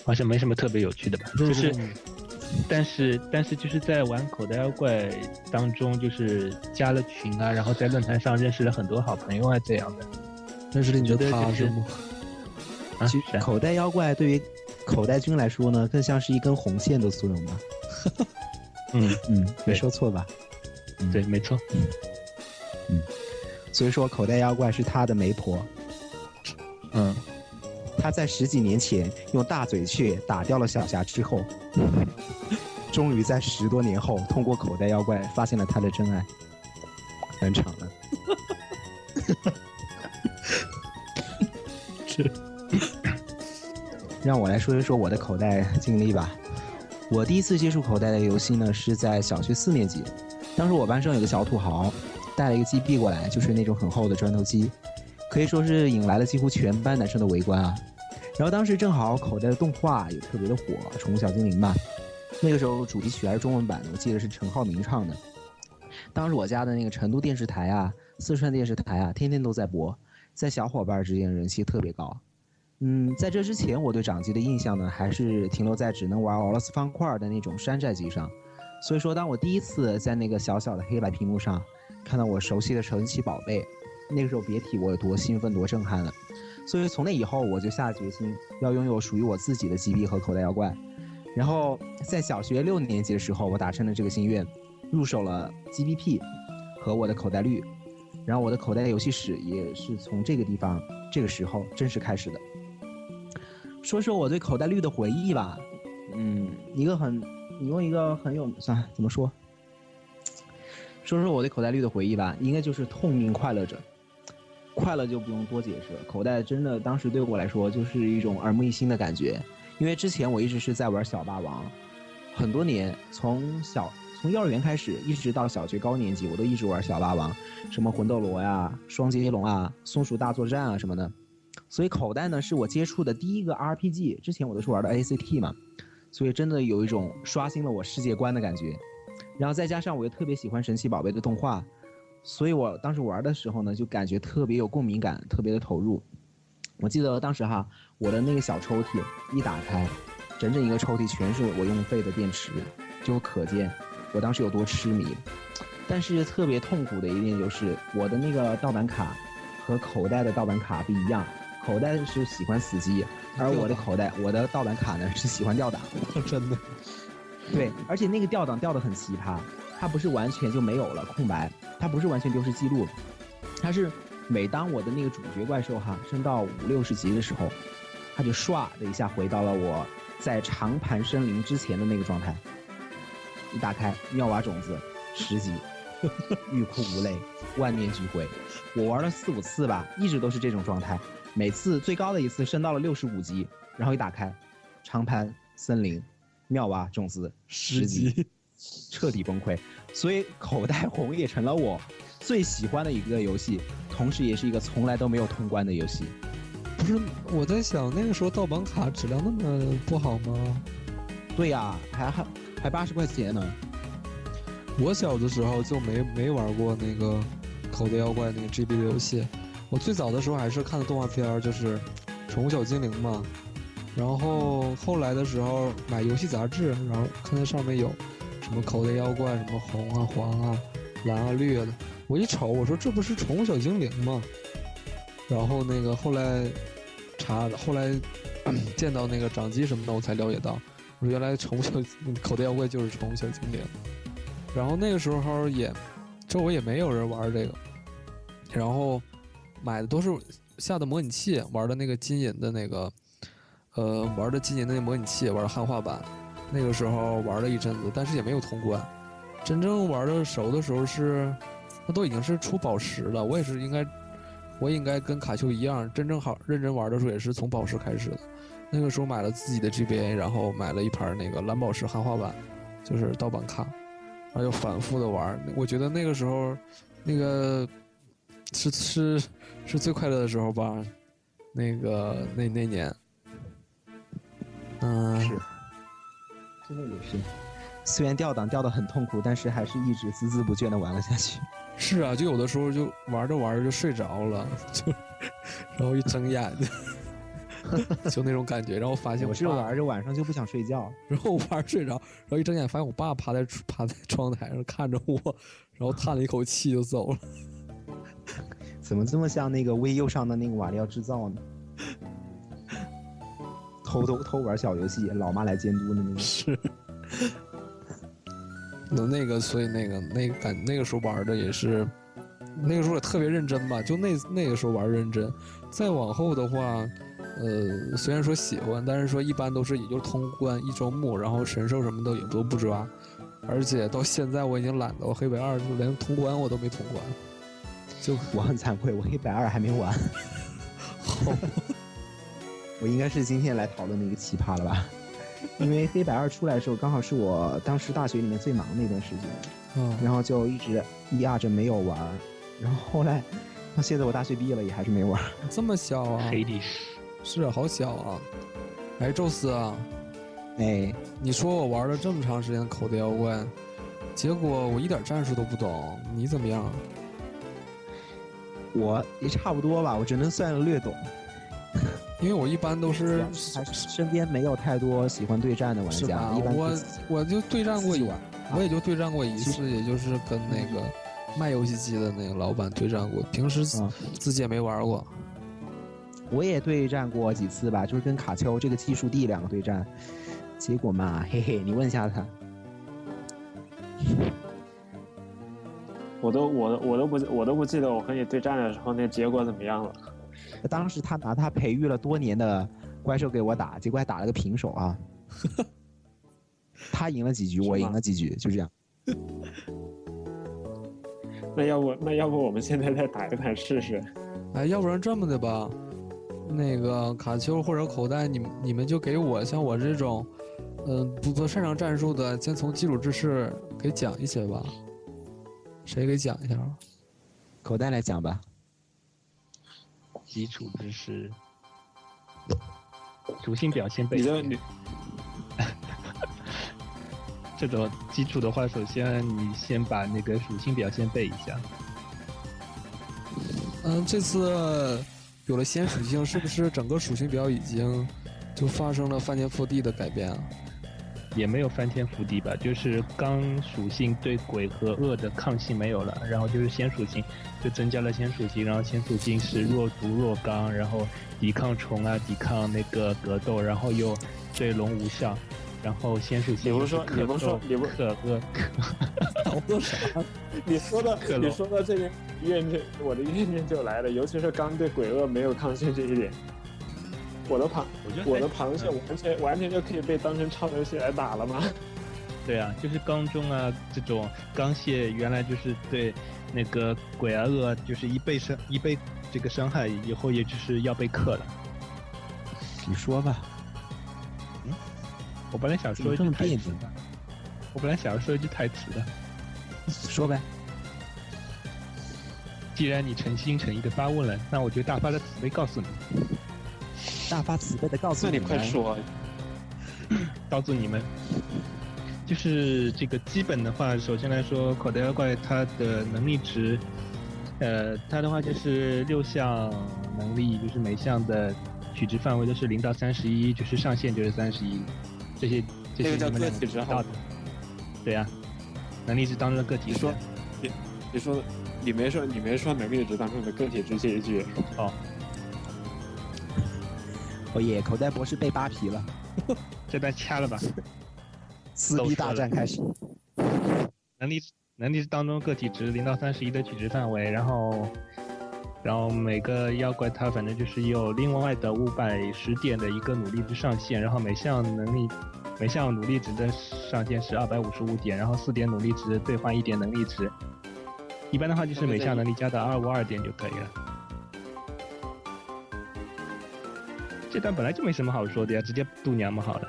好像没什么特别有趣的吧，就是。但是但是就是在玩口袋妖怪当中，就是加了群啊，然后在论坛上认识了很多好朋友啊，这样的。认识了你觉得他是吗？啊，口袋妖怪对于口袋君来说呢，更像是一根红线的作用吧。嗯 嗯，没说错吧？对，没错。嗯，所以说口袋妖怪是他的媒婆。嗯。他在十几年前用大嘴雀打掉了小霞之后，终于在十多年后通过口袋妖怪发现了他的真爱。很长让我来说一说我的口袋经历吧。我第一次接触口袋的游戏呢，是在小学四年级。当时我班上有个小土豪，带了一个 GB 过来，就是那种很厚的砖头机，可以说是引来了几乎全班男生的围观啊。然后当时正好口袋的动画也特别的火，《宠物小精灵》嘛。那个时候主题曲还是中文版的，我记得是陈浩民唱的。当时我家的那个成都电视台啊、四川电视台啊，天天都在播，在小伙伴之间人气特别高。嗯，在这之前，我对掌机的印象呢，还是停留在只能玩俄罗斯方块的那种山寨机上。所以说，当我第一次在那个小小的黑白屏幕上看到我熟悉的神奇宝贝，那个时候别提我有多兴奋、多震撼了。所以从那以后，我就下决心要拥有属于我自己的 GB 和口袋妖怪。然后在小学六年级的时候，我达成了这个心愿，入手了 GBP 和我的口袋绿。然后我的口袋游戏史也是从这个地方、这个时候正式开始的。说说我对口袋绿的回忆吧，嗯，一个很，你用一个很有，算了，怎么说？说说我对口袋绿的回忆吧，应该就是痛并快乐着。快乐就不用多解释，口袋真的当时对我来说就是一种耳目一新的感觉，因为之前我一直是在玩小霸王，很多年，从小从幼儿园开始，一直到小学高年级，我都一直玩小霸王，什么魂斗罗呀、双截龙啊、松鼠大作战啊什么的。所以口袋呢是我接触的第一个 RPG，之前我都是玩的 ACT 嘛，所以真的有一种刷新了我世界观的感觉。然后再加上我又特别喜欢神奇宝贝的动画，所以我当时玩的时候呢，就感觉特别有共鸣感，特别的投入。我记得当时哈，我的那个小抽屉一打开，整整一个抽屉全是我用废的电池，就可见我当时有多痴迷。但是特别痛苦的一点就是，我的那个盗版卡和口袋的盗版卡不一样。口袋是喜欢死机，而我的口袋，我的盗版卡呢是喜欢掉档。真的，对，而且那个掉档掉的很奇葩，它不是完全就没有了空白，它不是完全丢失记录，它是每当我的那个主角怪兽哈升到五六十级的时候，它就唰的一下回到了我在长盘森林之前的那个状态。一打开妙蛙种子十级，欲哭无泪，万念俱灰。我玩了四五次吧，一直都是这种状态。每次最高的一次升到了六十五级，然后一打开，长盘森林，妙蛙种子十级，彻底崩溃。所以口袋红也成了我最喜欢的一个游戏，同时也是一个从来都没有通关的游戏。不是，我在想那个时候盗版卡质量那么不好吗？对呀，还还还八十块钱呢。我小的时候就没没玩过那个口袋妖怪那个 GB 的游戏。我最早的时候还是看的动画片儿，就是《宠物小精灵》嘛。然后后来的时候买游戏杂志，然后看它上面有什么口袋妖怪，什么红啊、黄啊、蓝啊、绿啊的。我一瞅，我说这不是《宠物小精灵》吗？然后那个后来查，后来 见到那个掌机什么的，我才了解到，我说原来宠物小口袋妖怪就是宠物小精灵。然后那个时候也周围也没有人玩这个，然后。买的都是下的模拟器，玩的那个金银的那个，呃，玩的金银的那模拟器，玩的汉化版。那个时候玩了一阵子，但是也没有通关。真正玩的熟的时候是，那都已经是出宝石了。我也是应该我应该跟卡丘一样，真正好认真玩的时候也是从宝石开始的。那个时候买了自己的 GBA，然后买了一盘那个蓝宝石汉化版，就是盗版卡，然后又反复的玩。我觉得那个时候，那个是是是最快乐的时候吧。那个那那年，嗯，是，真的也是。虽然掉档掉的很痛苦，但是还是一直孜孜不倦的玩了下去。是啊，就有的时候就玩着玩着就睡着了，就然后一睁眼。就那种感觉，然后发现我是玩着晚上就不想睡觉，然后玩睡着，然后一睁眼发现我爸趴在趴在窗台上看着我，然后叹了一口气就走了。怎么这么像那个微右上的那个瓦力奥制造呢？偷偷偷玩小游戏，老妈来监督的那种。是。那那个，所以那个那个感那个时候玩的也是，那个时候也特别认真吧？就那那个时候玩认真，再往后的话。呃，虽然说喜欢，但是说一般都是也就通关一周目，然后神兽什么的也都不抓，而且到现在我已经懒到黑白二就连通关我都没通关，就我很惭愧，我黑白二还没玩。好，我应该是今天来讨论的一个奇葩了吧？因为黑白二出来的时候，刚好是我当时大学里面最忙的一段时间，嗯，然后就一直压着没有玩，然后后来到现在我大学毕业了也还是没玩。这么小啊？黑历史。是啊，好小啊！哎，宙斯啊，哎，你说我玩了这么长时间口袋妖怪，结果我一点战术都不懂，你怎么样？我也差不多吧，我只能算略懂。因为我一般都是身边没有太多喜欢对战的玩家，一般我我就对战过一，我也就对战过一次，也就是跟那个卖游戏机的那个老板对战过，平时自己也没玩过。我也对战过几次吧，就是跟卡丘这个技术帝两个对战，结果嘛，嘿嘿，你问一下他。我都我我都不我都不记得我和你对战的时候那结果怎么样了。当时他拿他培育了多年的怪兽给我打，结果还打了个平手啊。他赢了几局，我赢了几局，就这样。那要不那要不我们现在再打一盘试试？哎，要不然这么的吧。那个卡丘或者口袋，你你们就给我像我这种，嗯，不不擅长战术的，先从基础知识给讲一些吧。谁给讲一下？口袋来讲吧。基础知识，属性表现背。你的你，这种基础的话，首先你先把那个属性表现背一下。嗯，这次。有了新属性，是不是整个属性表已经就发生了翻天覆地的改变啊？也没有翻天覆地吧，就是刚属性对鬼和恶的抗性没有了，然后就是先属性就增加了先属性，然后先属性是弱毒弱刚，然后抵抗虫啊，抵抗那个格斗，然后又对龙无效。然后先属性，你不说，你不说，你不可恶，我说啥？你说的，你说的这边怨念，我的怨念就来了。尤其是刚对鬼恶没有抗性这一点，我的螃，我的螃蟹完全完全就可以被当成超人蟹来打了吗？对啊，就是缸中啊这种钢蟹，原来就是对那个鬼啊恶，就是一被伤一被这个伤害以后，也就是要被克了。你说吧。嗯我本来想说一句台词的，我本来想要说一句台词的，说呗。既然你诚心诚意的发问了，那我就大发的慈悲告诉你，大发慈悲的告诉你，你快说，告诉你们，就是这个基本的话，首先来说，口袋妖怪它的能力值，呃，它的话就是六项能力，就是每项的取值范围都是零到三十一，就是上限就是三十一。这些这些叫个体值好的，对呀，能力值当中的个体说。你你说你没说你没说能力值当中的个体值这一句哦。哦耶！口袋博士被扒皮了，这段掐了吧。撕逼大战开始。能力能力值当中个体值零到三十一的取值范围，然后。然后每个妖怪它反正就是有另外的五百十点的一个努力值上限，然后每项能力每项努力值的上限是二百五十五点，然后四点努力值兑换一点能力值。一般的话就是每项能力加到二五二点就可以了。这段本来就没什么好说的呀，直接度娘们好了。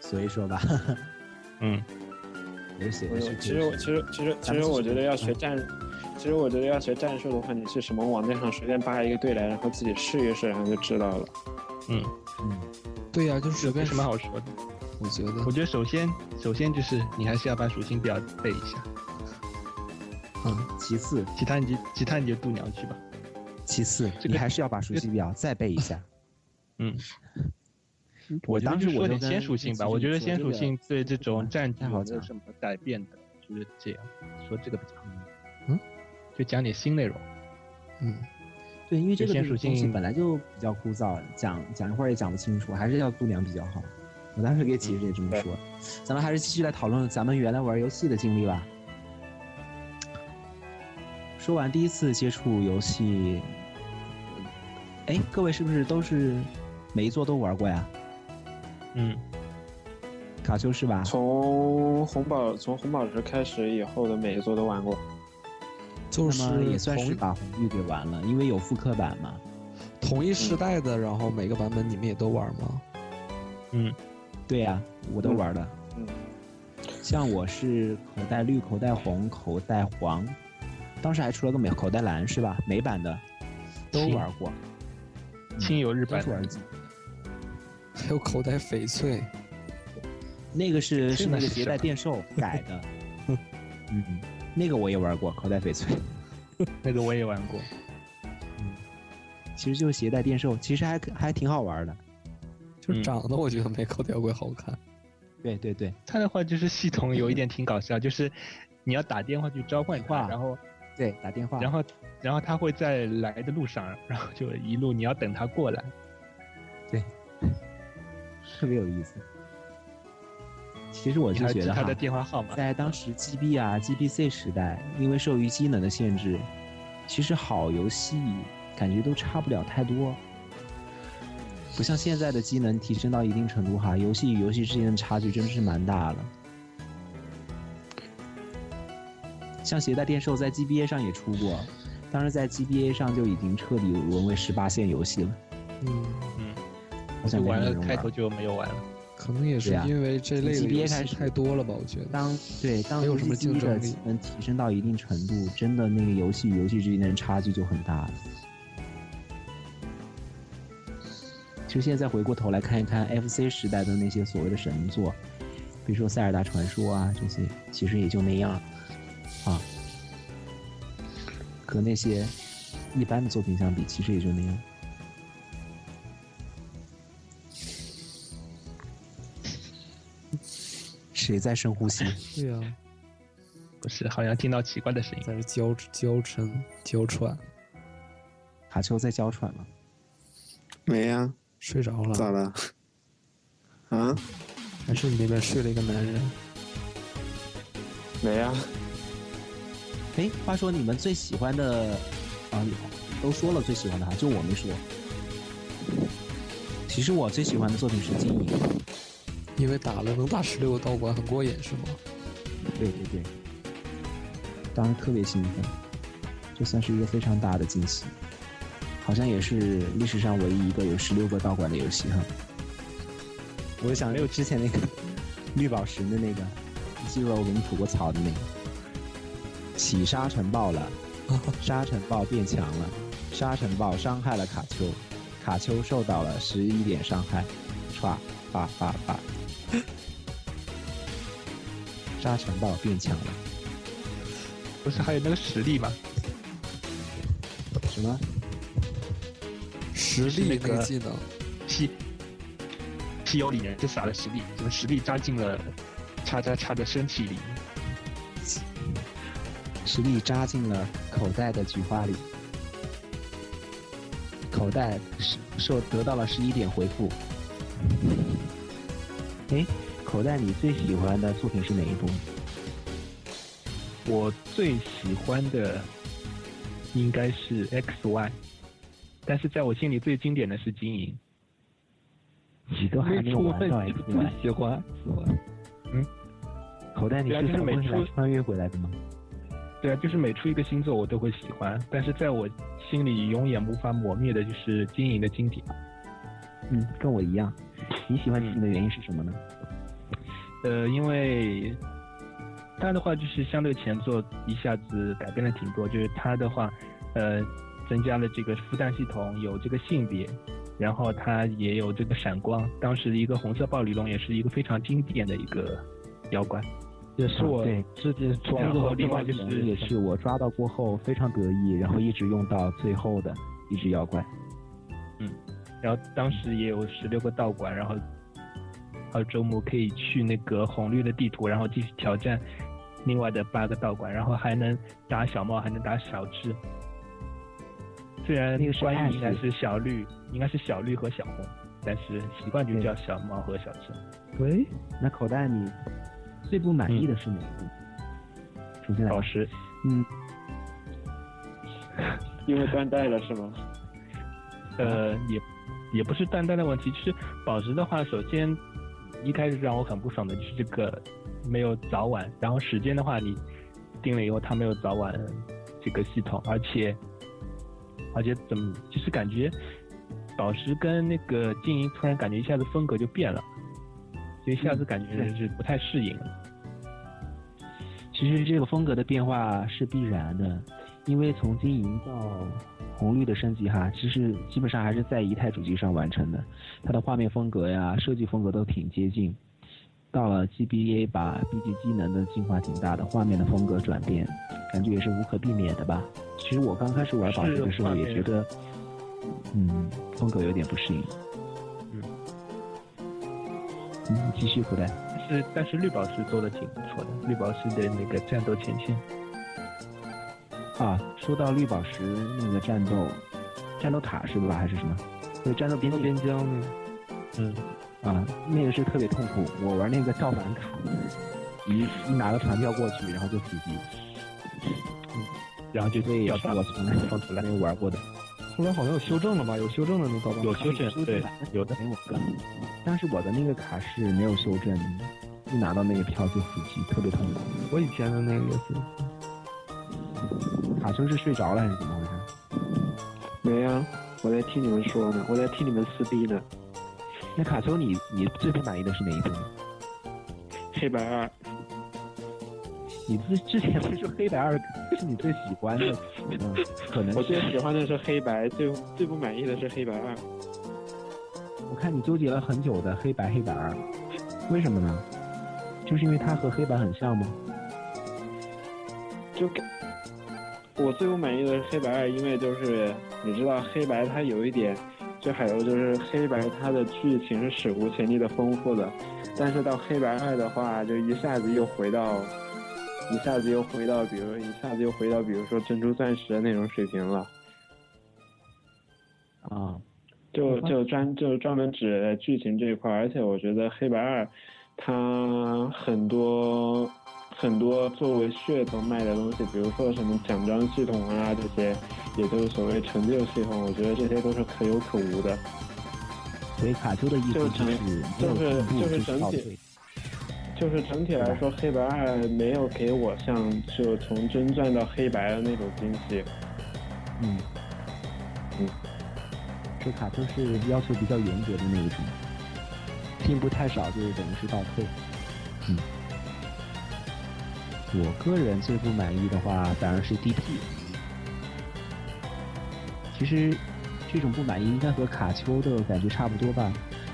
所以说吧，嗯，我写的是。其实我其实其实其实我觉得要学战，其实我觉得要学战术的话，你去什么网站上随便扒一个队来，然后自己试一试，然后就知道了。嗯嗯，对呀，就是没什么好说的。我觉得，我觉得首先首先就是你还是要把属性表背一下。嗯，其次，其他你就其他你就度娘去吧。其次，你还是要把熟悉表再背一下。嗯，我当时我说点先属性吧，我觉得先属性对这种战局没有什么改变的，就是这样说这个比较。嗯，就讲点新内容。嗯，对，因为这个先属性本来就比较枯燥，讲讲一会儿也讲不清楚，还是要度娘比较好。我当时给骑士也这么说。咱们还是继续来讨论咱们原来玩游戏的经历吧。说完第一次接触游戏，哎，各位是不是都是每一座都玩过呀？嗯，卡丘是吧？从红宝从红宝石开始以后的每一座都玩过，就是也算是把红玉给玩了，因为有复刻版嘛。同一时代的，然后每个版本你们也都玩吗？嗯，对呀，我都玩的。嗯，像我是口袋绿、口袋红、口袋黄。当时还出了个美口袋蓝是吧？美版的都玩过，亲友日版玩机，还有口袋翡翠，那个是是那个携带电兽 改的，嗯，那个我也玩过口袋翡翠，那个我也玩过，嗯，其实就是携带电兽，其实还还挺好玩的，就长得我觉得没口袋妖怪好看，对对对，它的话就是系统有一点挺搞笑，就是你要打电话去召唤它，然后。对，打电话，然后，然后他会在来的路上，然后就一路你要等他过来，对，特别有意思。其实我就觉得他的电话号码，在当时 GB 啊、GBC 时代，因为受于机能的限制，其实好游戏感觉都差不了太多，不像现在的机能提升到一定程度哈，游戏与游戏之间的差距真的是蛮大的。像携带电兽在 GBA 上也出过，当时在 GBA 上就已经彻底沦为十八线游戏了。嗯嗯，我想玩了开头就没有玩了，可能也是因为这类 GBA 开始太多了吧？我觉得。当对当有什么竞争力能提升到一定程度，真的那个游戏与游戏之间的差距就很大了。其实现在回过头来看一看 FC 时代的那些所谓的神作，比如说《塞尔达传说》啊这些，其实也就那样。啊，和那些一般的作品相比，其实也就那样。谁在深呼吸？对呀，不是，好像听到奇怪的声音，在这娇娇嗔娇喘。卡丘在娇喘吗？没呀，睡着了。咋了？啊？还是你那边睡了一个男人？没呀。哎，话说你们最喜欢的啊，都说了最喜欢的哈，就我没说。其实我最喜欢的作品是《金银》，因为打了能打十六个道馆，很过瘾，是吗？对对对，当时特别兴奋，这算是一个非常大的惊喜，好像也是历史上唯一一个有十六个道馆的游戏哈。我想，没有之前那个绿宝石的那个，你记住我给你吐过槽的那个。起沙尘暴了，沙尘暴变强了，沙尘暴伤害了卡丘，卡丘受到了十一点伤害，唰，发发发，沙尘暴变强了，不是还有那个实力吗？什么？实力那个技能？P P U 里面就撒了实力，这个实力扎进了叉叉叉的身体里。实力扎进了口袋的菊花里，口袋受得到了十一点回复。哎，口袋你最喜欢的作品是哪一部？我最喜欢的应该是 X Y，但是在我心里最经典的是金银。你都还没有玩到 X Y，喜欢喜欢。嗯，口袋你是从未来穿越回来的吗？对啊，就是每出一个星座我都会喜欢，但是在我心里永远无法磨灭的就是金银的经典。嗯，跟我一样。你喜欢你的原因是什么呢？呃，因为它的话就是相对前作一下子改变了挺多，就是它的话，呃，增加了这个孵蛋系统，有这个性别，然后它也有这个闪光。当时一个红色暴鲤龙也是一个非常经典的一个妖怪，也是我自己抓过。另外就是也是我抓到过后非常得意，然后一直用到最后的一只妖怪。嗯，然后当时也有十六个道馆，然后还有周末可以去那个红绿的地图，然后继续挑战另外的八个道馆，然后还能打小猫，还能打小智。虽然那个关羽应该是小绿，应该是小绿和小红，但是习惯就叫小猫和小智。喂，那口袋你最不满意的是哪一个？首先宝石。嗯。因为断代了是吗？呃，也也不是断代的问题，就是宝石的话，首先一开始让我很不爽的就是这个没有早晚，然后时间的话，你定了以后它没有早晚这个系统，而且。而且怎么就是感觉宝石跟那个金银突然感觉一下子风格就变了，就一下次感觉是不太适应。其实这个风格的变化是必然的，因为从金银到红绿的升级哈，其实基本上还是在一台主机上完成的，它的画面风格呀、设计风格都挺接近。到了 GBA，把 BG 机能的进化挺大的，画面的风格转变，感觉也是无可避免的吧。其实我刚开始玩宝石的时候也觉得，嗯，风格有点不适应。嗯，嗯，继续回来。是，但是绿宝石做的挺不错的。绿宝石的那个战斗前线。啊，说到绿宝石那个战斗，战斗塔是吧？还是什么？对，战斗边边疆那个。嗯。啊，那个是特别痛苦。我玩那个盗版卡，一一拿个船票过去，然后就死机。然后就对，我从来 放出来没有玩过的。后来好像有修正了吧？有修正的那盗版。有修正，对，有的。但是我的那个卡是没有修正的，一拿到那个票就死机，特别痛苦。我以前的那个也是。卡生是睡着了还是怎么回事？没啊，我在听你们说呢，我在听你们撕逼呢。那卡丘，你你最不满意的是哪一部？黑白二。你之之前不是说黑白二是你最喜欢的？嗯，可能我最喜欢的是黑白，最最不满意的是黑白二。我看你纠结了很久的黑白黑白二，为什么呢？就是因为它和黑白很像吗？就我最不满意的是黑白二，因为就是你知道黑白它有一点，就还有就是黑白它的剧情是史无前例的丰富的，但是到黑白二的话，就一下子又回到。一下子又回到，比如一下子又回到，比如说珍珠钻石的那种水平了。啊，就就专就专门指剧情这一块，而且我觉得黑白二，它很多很多作为噱头卖的东西，比如说什么奖章系统啊这些，也就是所谓成就系统，我觉得这些都是可有可无的。所以卡丘的意思就是就是就是整体。就是整体来说，黑白二没有给我像就从真钻到黑白的那种惊喜。嗯，嗯，这卡丘是要求比较严格的那一种，进步太少就是等于是倒退。嗯，我个人最不满意的话，反而是 DP。其实这种不满意应该和卡丘的感觉差不多吧。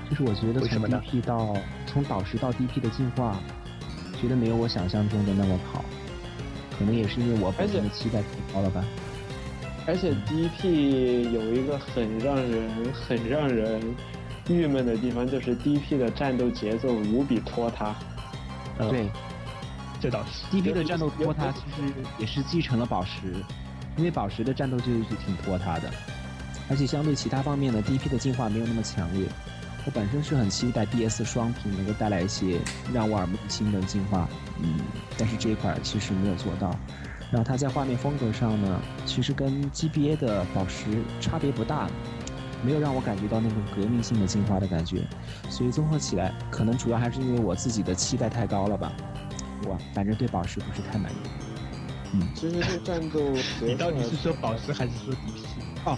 就是我觉得从 DP 到从导师到 DP 的进化，觉得没有我想象中的那么好，可能也是因为我本身的期待太高了吧。而且 DP 有一个很让人很让人郁闷的地方，就是 DP 的战斗节奏无比拖沓。对，这倒是。DP 的战斗拖沓，其实也是继承了宝石，因为宝石的战斗就是挺拖沓的，而且相对其他方面呢 DP 的进化没有那么强烈。我本身是很期待 DS 双屏能够带来一些让我耳目一新的进化，嗯，但是这一块其实没有做到。然后它在画面风格上呢，其实跟 GBA 的宝石差别不大，没有让我感觉到那种革命性的进化的感觉。所以综合起来，可能主要还是因为我自己的期待太高了吧。我反正对宝石不是太满意。嗯，其实这战斗，你到底是说宝石还是说 DP？哦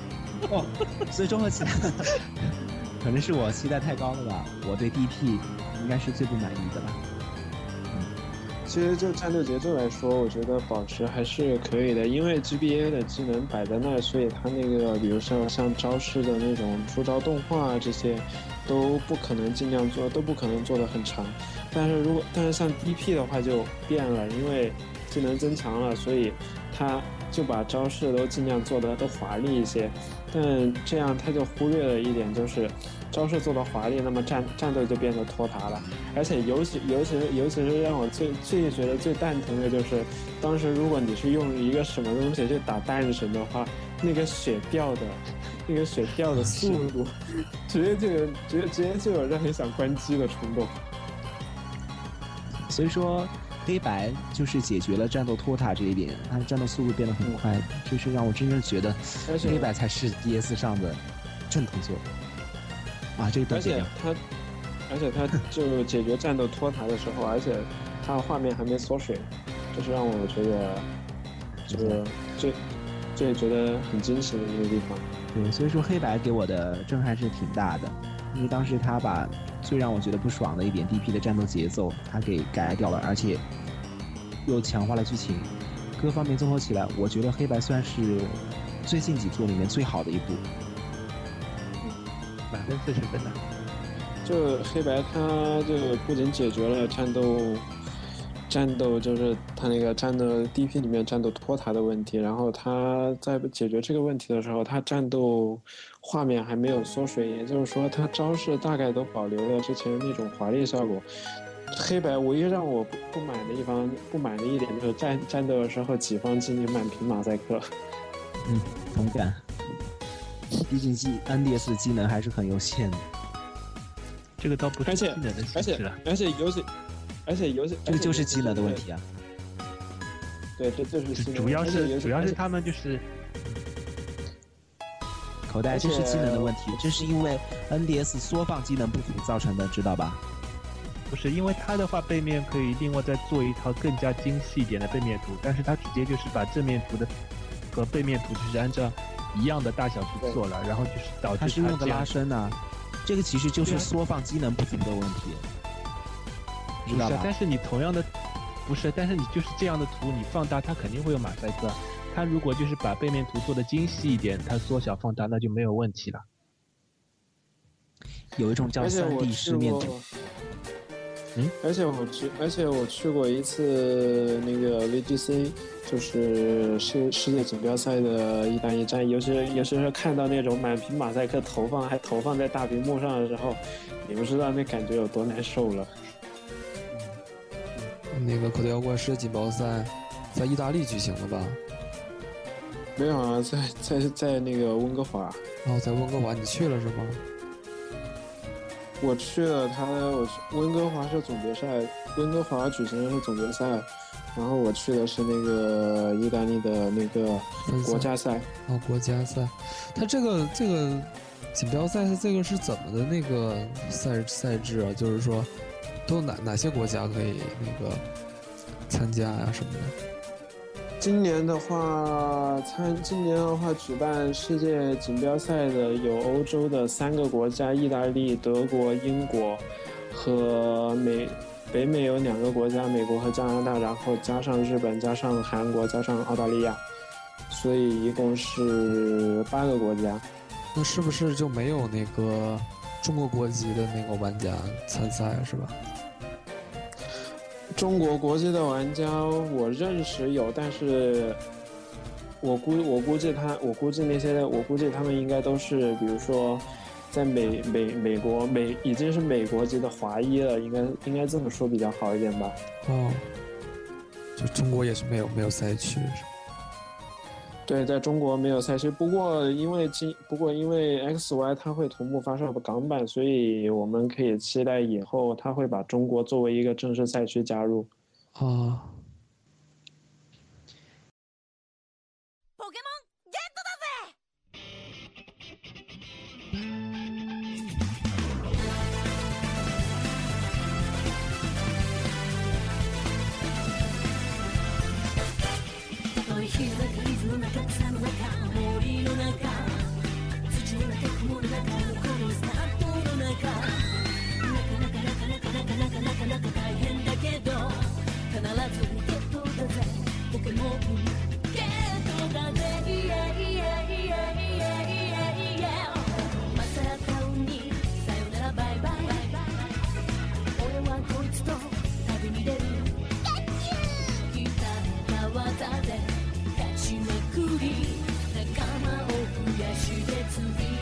哦，所以综合起来。可能是我期待太高了吧？我对 DP 应该是最不满意的吧。其实就战斗节奏来说，我觉得保持还是可以的，因为 GBA 的技能摆在那儿，所以它那个比如像像招式的那种出招动画啊这些，都不可能尽量做，都不可能做的很长。但是如果但是像 DP 的话就变了，因为技能增强了，所以它就把招式都尽量做的都华丽一些。但这样他就忽略了一点，就是招式做的华丽，那么战战斗就变得拖沓了。而且尤其尤其是尤其是让我最最觉得最蛋疼的就是，当时如果你是用一个什么东西去打蛋神的话，那个血掉的，那个血掉的速度，直接就有直接直接就有让你想关机的冲动。所以说，黑白就是解决了战斗拖沓这一点，它的战斗速度变得很快，就是让我真正觉得黑白才是 DS 上的正统作。啊，这个而且它，而且它就解决战斗拖沓的时候，而且它画面还没缩水，这是让我觉得就是最最觉得很惊喜的一个地方。对，所以说黑白给我的震撼是挺大的，因为当时他把。最让我觉得不爽的一点，DP 的战斗节奏他给改掉了，而且又强化了剧情，各方面综合起来，我觉得黑白算是最近几作里面最好的一部。满分四十分的。就黑白，它就不仅解决了战斗。战斗就是他那个战斗 DP 里面战斗拖沓的问题，然后他在解决这个问题的时候，他战斗画面还没有缩水，也就是说他招式大概都保留了之前那种华丽效果。黑白唯一让我不不满的一方不满的一点就是战战斗的时候己方机能满屏马赛克。嗯，同感。毕竟技 NDS 的机能还是很有限的。这个倒不是技能的而且而且游戏。而且游戏这个就是技能的问题啊。对，这就是主要是主要是他们就是口袋，这是技能的问题，这是因为 NDS 缩放技能不足造成的，知道吧？不是，因为它的话背面可以另外再做一套更加精细一点的背面图，但是它直接就是把正面图的和背面图就是按照一样的大小去做了，然后就是导致它是用的拉伸呢，这个其实就是缩放机能不足的问题。不是，但是你同样的，不是，但是你就是这样的图，你放大它肯定会有马赛克。它如果就是把背面图做的精细一点，它缩小放大那就没有问题了。有一种叫三 D 失面图。嗯，而且我去，而且我去过一次那个 VGC，就是世世界锦标赛的一单一战，尤其尤其是看到那种满屏马赛克投放，还投放在大屏幕上的时候，你不知道那感觉有多难受了。那个口袋妖怪世界锦标赛在意大利举行的吧？没有啊，在在在那个温哥华。哦，在温哥华，你去了是吗？我去了，他我温哥华是总决赛，温哥华举行的是总决赛，然后我去的是那个意大利的那个国家赛。哦，国家赛，他这个这个锦标赛这个是怎么的那个赛赛制啊？就是说。都哪哪些国家可以那个参加呀什么的？今年的话，参今年的话举办世界锦标赛的有欧洲的三个国家：意大利、德国、英国和美北美有两个国家，美国和加拿大，然后加上日本、加上韩国、加上澳大利亚，所以一共是八个国家。那是不是就没有那个中国国籍的那个玩家参赛是吧？中国国际的玩家，我认识有，但是我估我估计他，我估计那些，我估计他们应该都是，比如说，在美美美国美已经是美国籍的华裔了，应该应该这么说比较好一点吧。哦，就中国也是没有没有赛区。对，在中国没有赛区，不过因为今不过因为 X Y 它会同步发售港版，所以我们可以期待以后它会把中国作为一个正式赛区加入。啊。也许也曾。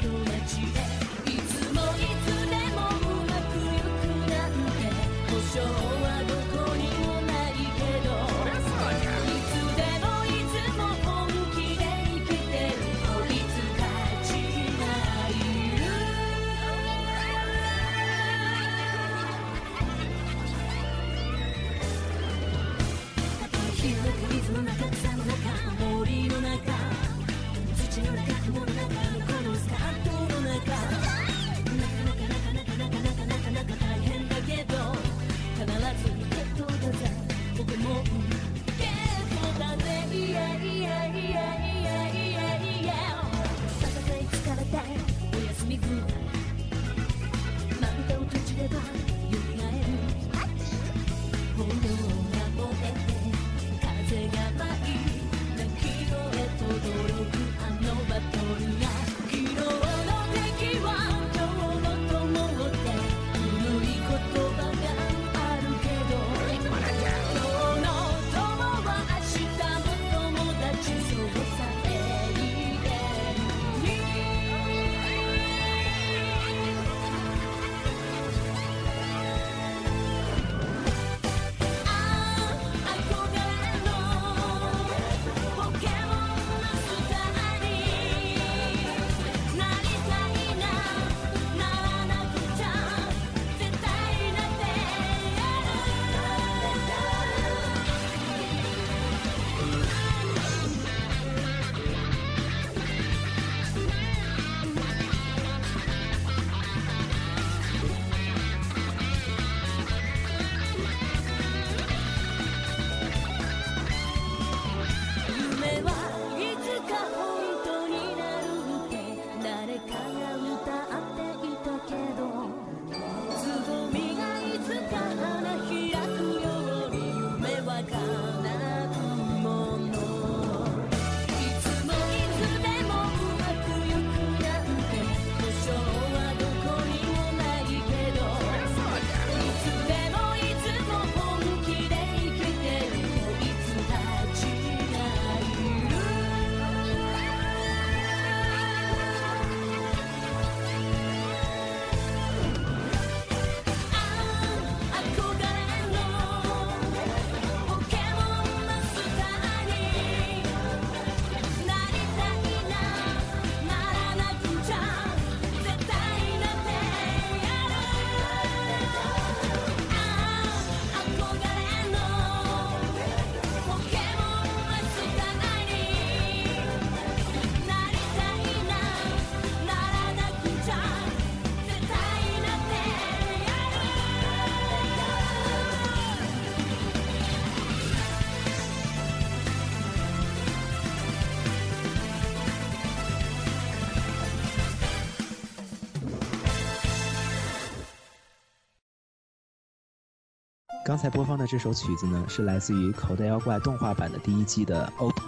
刚才播放的这首曲子呢，是来自于《口袋妖怪》动画版的第一季的 OP，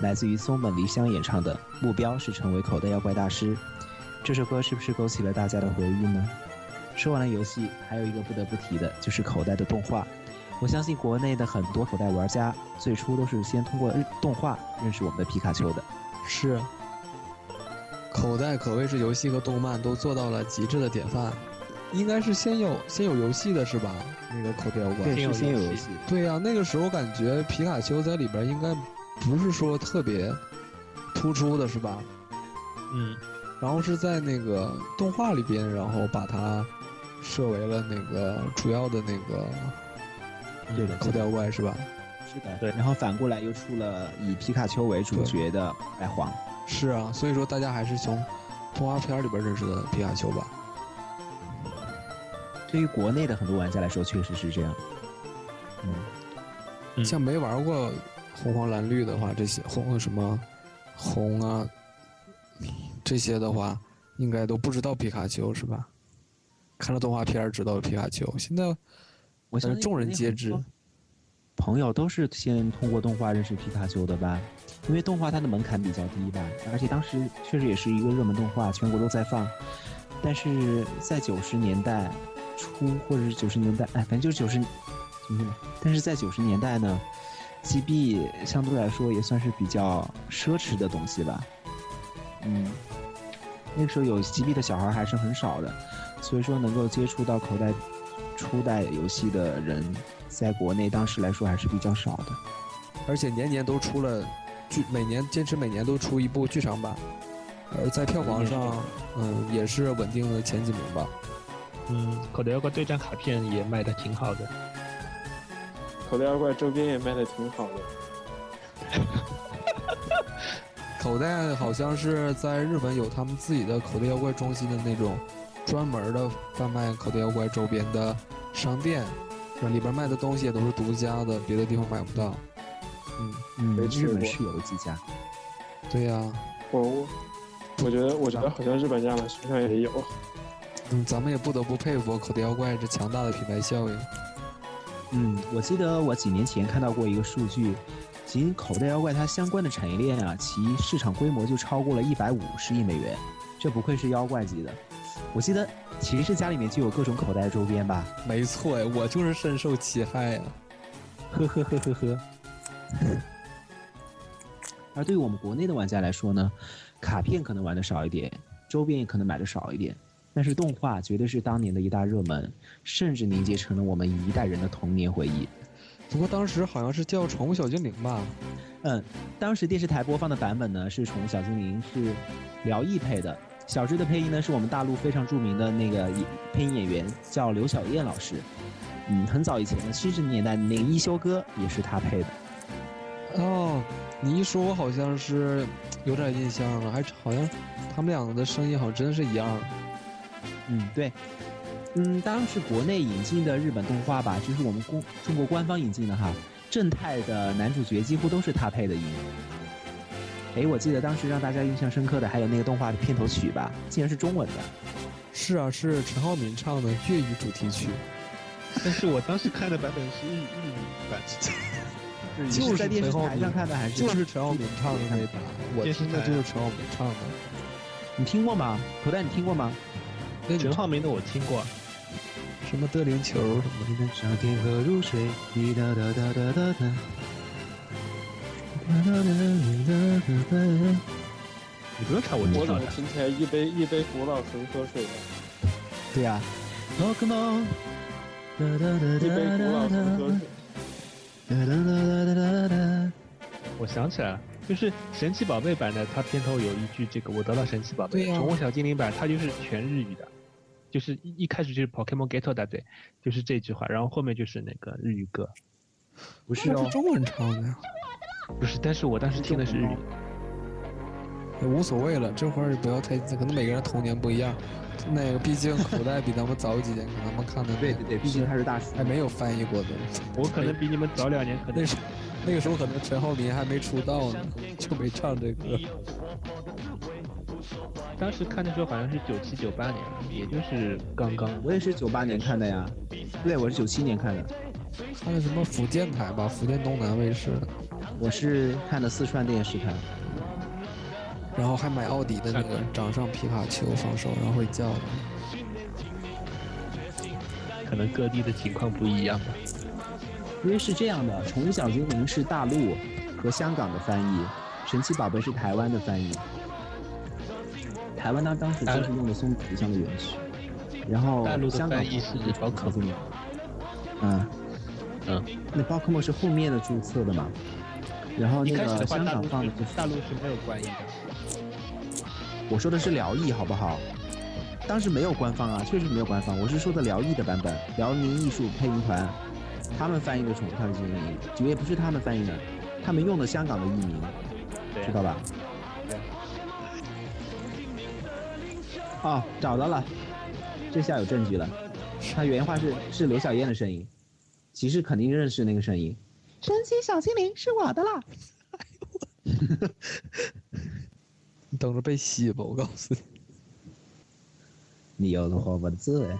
来自于松本梨香演唱的《目标是成为口袋妖怪大师》。这首歌是不是勾起了大家的回忆呢？说完了游戏，还有一个不得不提的就是口袋的动画。我相信国内的很多口袋玩家最初都是先通过动画认识我们的皮卡丘的。是，口袋可谓是游戏和动漫都做到了极致的典范。应该是先有先有游戏的是吧？那个口袋妖怪对，是先有游戏。对呀、那个时候感觉皮卡丘在里边应该不是说特别突出的是吧？嗯，然后是在那个动画里边，然后把它设为了那个主要的那个对的，口袋妖怪是吧？是的，对。然后反过来又出了以皮卡丘为主角的白黄。是啊，所以说大家还是从动画片里边认识的皮卡丘吧。对于国内的很多玩家来说，确实是这样。嗯，像没玩过红黄蓝绿的话，这些红什么红啊这些的话，应该都不知道皮卡丘是吧？看了动画片知道皮卡丘，现在我相信众人皆知。朋友都是先通过动画认识皮卡丘的吧？因为动画它的门槛比较低吧，而且当时确实也是一个热门动画，全国都在放。但是在九十年代初或者是九十年代，哎，反正就是九十，嗯，但是在九十年代呢，GB 相对来说也算是比较奢侈的东西吧。嗯，那个时候有 GB 的小孩还是很少的，所以说能够接触到口袋初代游戏的人，在国内当时来说还是比较少的。而且年年都出了剧，每年坚持每年都出一部剧场版，而在票房上，嗯，也是稳定的前几名吧。嗯，口袋妖怪对战卡片也卖的挺好的，口袋妖怪周边也卖的挺好的。口袋好像是在日本有他们自己的口袋妖怪中心的那种专门的贩卖口袋妖怪周边的商店，里边卖的东西也都是独家的，别的地方买不到。嗯嗯，没去过日本是有几家。对呀、我我我觉得我觉得好像日本亚马逊上也有。嗯，咱们也不得不佩服口袋妖怪这强大的品牌效应。嗯，我记得我几年前看到过一个数据，仅口袋妖怪它相关的产业链啊，其市场规模就超过了一百五十亿美元，这不愧是妖怪级的。我记得其实家里面就有各种口袋周边吧？没错呀，我就是深受其害呀。呵呵呵呵呵。而对于我们国内的玩家来说呢，卡片可能玩的少一点，周边也可能买的少一点，但是动画绝对是当年的一大热门，甚至凝结成了我们一代人的童年回忆。不过当时好像是叫《宠物小精灵》吧？嗯，当时电视台播放的版本呢是《宠物小精灵》，是辽艺配的。小智的配音呢是我们大陆非常著名的那个配音演员，叫刘晓燕老师。嗯，很早以前的七十年代的那个一休哥也是他配的。哦，你一说，我好像是有点印象了，还好像他们两个的声音好像真的是一样。嗯，对。嗯，当然是国内引进的日本动画吧，就是我们公中国官方引进的哈。正太的男主角几乎都是他配的音。哎，我记得当时让大家印象深刻的还有那个动画的片头曲吧，竟然是中文的。是啊，是陈浩民唱的粤语主题曲。但是我当时看的版本是日日语版，就是在电视台上看的还是就是陈浩民唱的那一版，我听的就是陈浩民唱的。你听过吗？口袋你听过吗？陈浩民的我听过，什么德龄球什么的。上天河入水，滴答答答答答答。你不用唱，我我知道的。怎么听起来一杯一杯古老纯喝水的？对呀、Pokemon，哒哒哒一杯古老纯喝水。哒哒哒哒哒哒。我想起来了，就是神奇宝贝版的，它片头有一句这个“我得到神奇宝贝”，对呀宠物小精灵版它就是全日语的，就是一一开始就是 Pokemon Get 的对，就是这句话，然后后面就是那个日语歌，不是哦，中文唱的呀，不是，但是我当时听的是日语。也无所谓了，这会儿不要太，可能每个人童年不一样。那个毕竟口袋比咱们早几年，可能他们看的对对对，毕竟他是大叔。还没有翻译过的。我可能比你们早两年，可能那时那个时候可能陈浩民还没出道呢，就没唱这歌。当时看的时候好像是九七九八年，也就是刚刚。我也是九八年看的呀，对，我是九七年看的。看的什么福建台吧，福建东南卫视。我是看的四川电视台。然后还买奥迪的那个掌上皮卡丘放手，然后会叫的。可能各地的情况不一样吧。因为是这样的，《宠物小精灵》是大陆和香港的翻译，《神奇宝贝》是台湾的翻译。台湾呢，当时就是用的松鼠像的原曲，然后香港翻译是宝可梦。嗯嗯，那宝可梦是后面的注册的嘛？然后那个香港放的就是大陆是没有官译的。我说的是辽艺，好不好？当时没有官方啊，确实没有官方。我是说的辽艺的版本，辽宁艺术配音团，他们翻译的《宠物小精灵》，也不是他们翻译的，他们用的香港的译名，知道吧？哦，找到了，这下有证据了。他原话是是刘小燕的声音，骑士肯定认识那个声音。神奇小精灵是我的啦！你等着被吸吧，我告诉你。你有的话，我的字哎。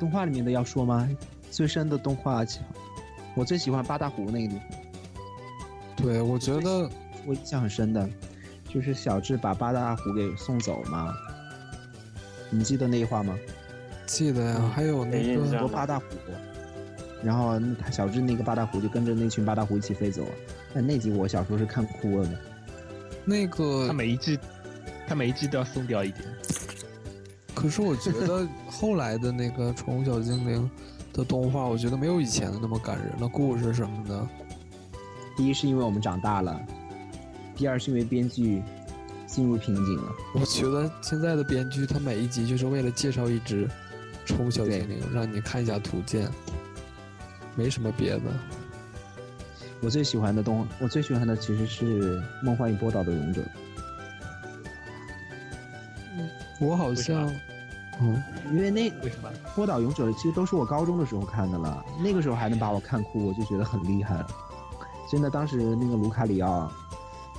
动画里面的要说吗？最深的动画，我最喜欢八大湖那个地方。对，我觉得我印象很深的，就是小智把八大虎给送走嘛。你记得那一话吗？记得呀，还有那个多八大虎，然后他小智那个八大虎就跟着那群八大虎一起飞走了。但那集我小时候是看哭了的。那个他每一季，他每一季都要送掉一点。可是我觉得后来的那个《宠物小精灵》的动画，我觉得没有以前的那么感人了，故事什么的。第一是因为我们长大了，第二是因为编剧进入瓶颈了。我觉得现在的编剧他每一集就是为了介绍一只宠物小精灵，让你看一下图鉴，没什么别的。我最喜欢的动，我最喜欢的其实是《梦幻与波导的勇者》。我好像，嗯，因为那为什么波导勇者其实都是我高中的时候看的了，那个时候还能把我看哭，我就觉得很厉害了。真的，当时那个卢卡里奥，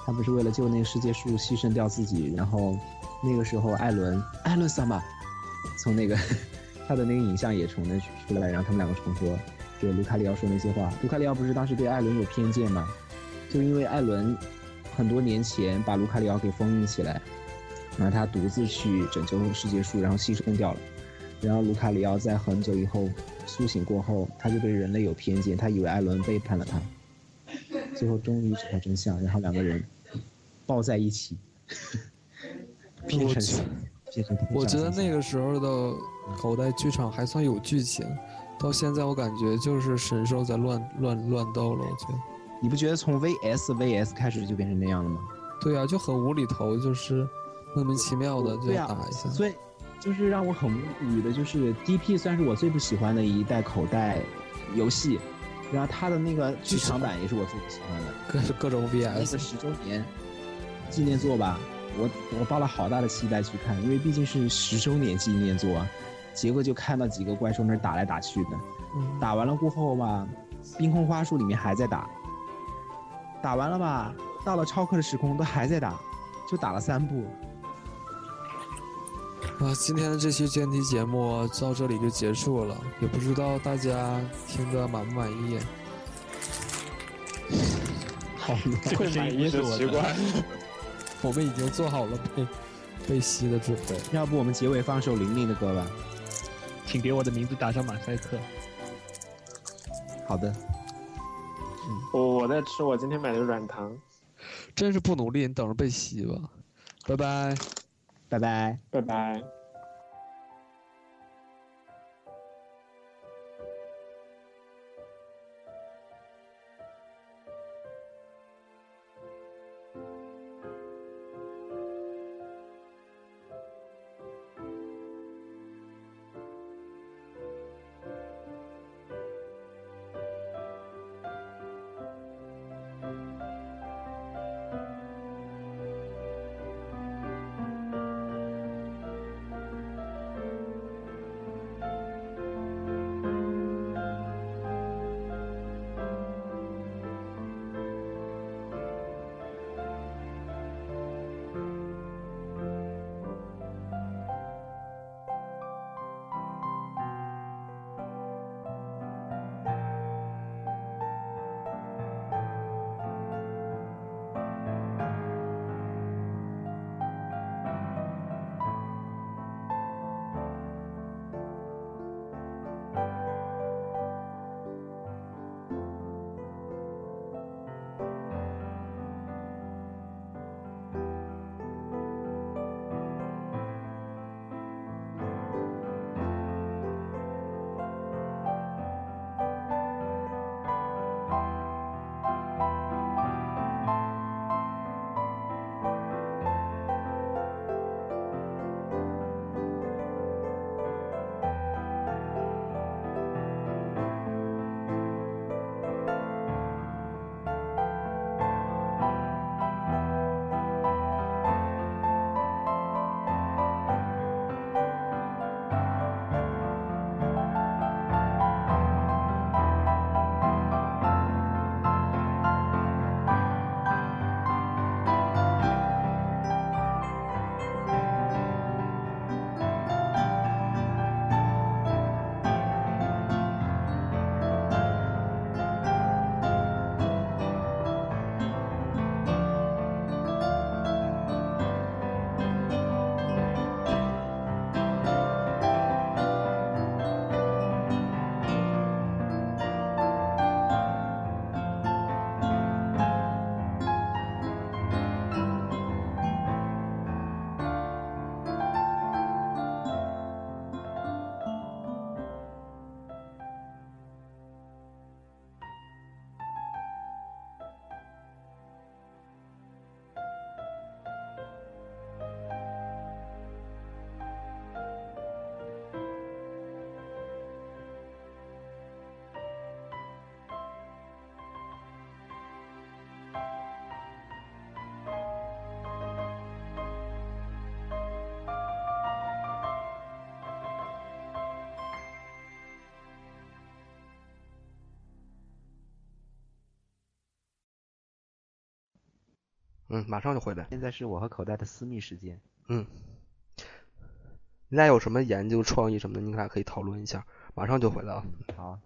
他不是为了救那个世界树牺牲掉自己，然后那个时候艾伦，艾伦萨玛，从那个他的那个影像也重了出来，然后他们两个重合。对卢卡里奥说那些话，卢卡里奥不是当时对艾伦有偏见吗？就因为艾伦很多年前把卢卡里奥给封印起来，然后他独自去拯救世界树，然后牺牲掉了。然后卢卡里奥在很久以后苏醒过后，他就对人类有偏见，他以为艾伦背叛了他。最后终于知道真相，然后两个人抱在一起，变成变成。我觉得那个时候的口袋剧场还算有剧情。到现在我感觉就是神兽在乱乱乱斗了，我觉得。你不觉得从 VS VS 开始就变成那样了吗？对啊，就很无厘头，就是莫名其妙的就打一下。所以，就是让我很无语的，就是 DP 算是我最不喜欢的一代口袋游戏，然后它的那个剧场版也是我最不喜欢的，各各种 VS。那个十周年纪念作吧，我我抱了好大的期待去看，因为毕竟是十周年纪念作啊。结果就看到几个怪兽那打来打去的，打完了过后吧，冰空花束里面还在打，打完了吧，到了超克的时空都还在打，就打了三部。啊，今天的这期专题节目到这里就结束了，也不知道大家听得满不满意。好，会满意的习惯。我们已经做好了被被吸的准备。要不我们结尾放首玲玲的歌吧。请给我的名字打上马赛克。好的。嗯，我我在吃我今天买的软糖。真是不努力，你等着被吸吧。拜拜，拜拜，拜拜。嗯，马上就回来。现在是我和口袋的私密时间。嗯。你俩有什么研究创意什么的，你俩可以讨论一下。马上就回来啊。好。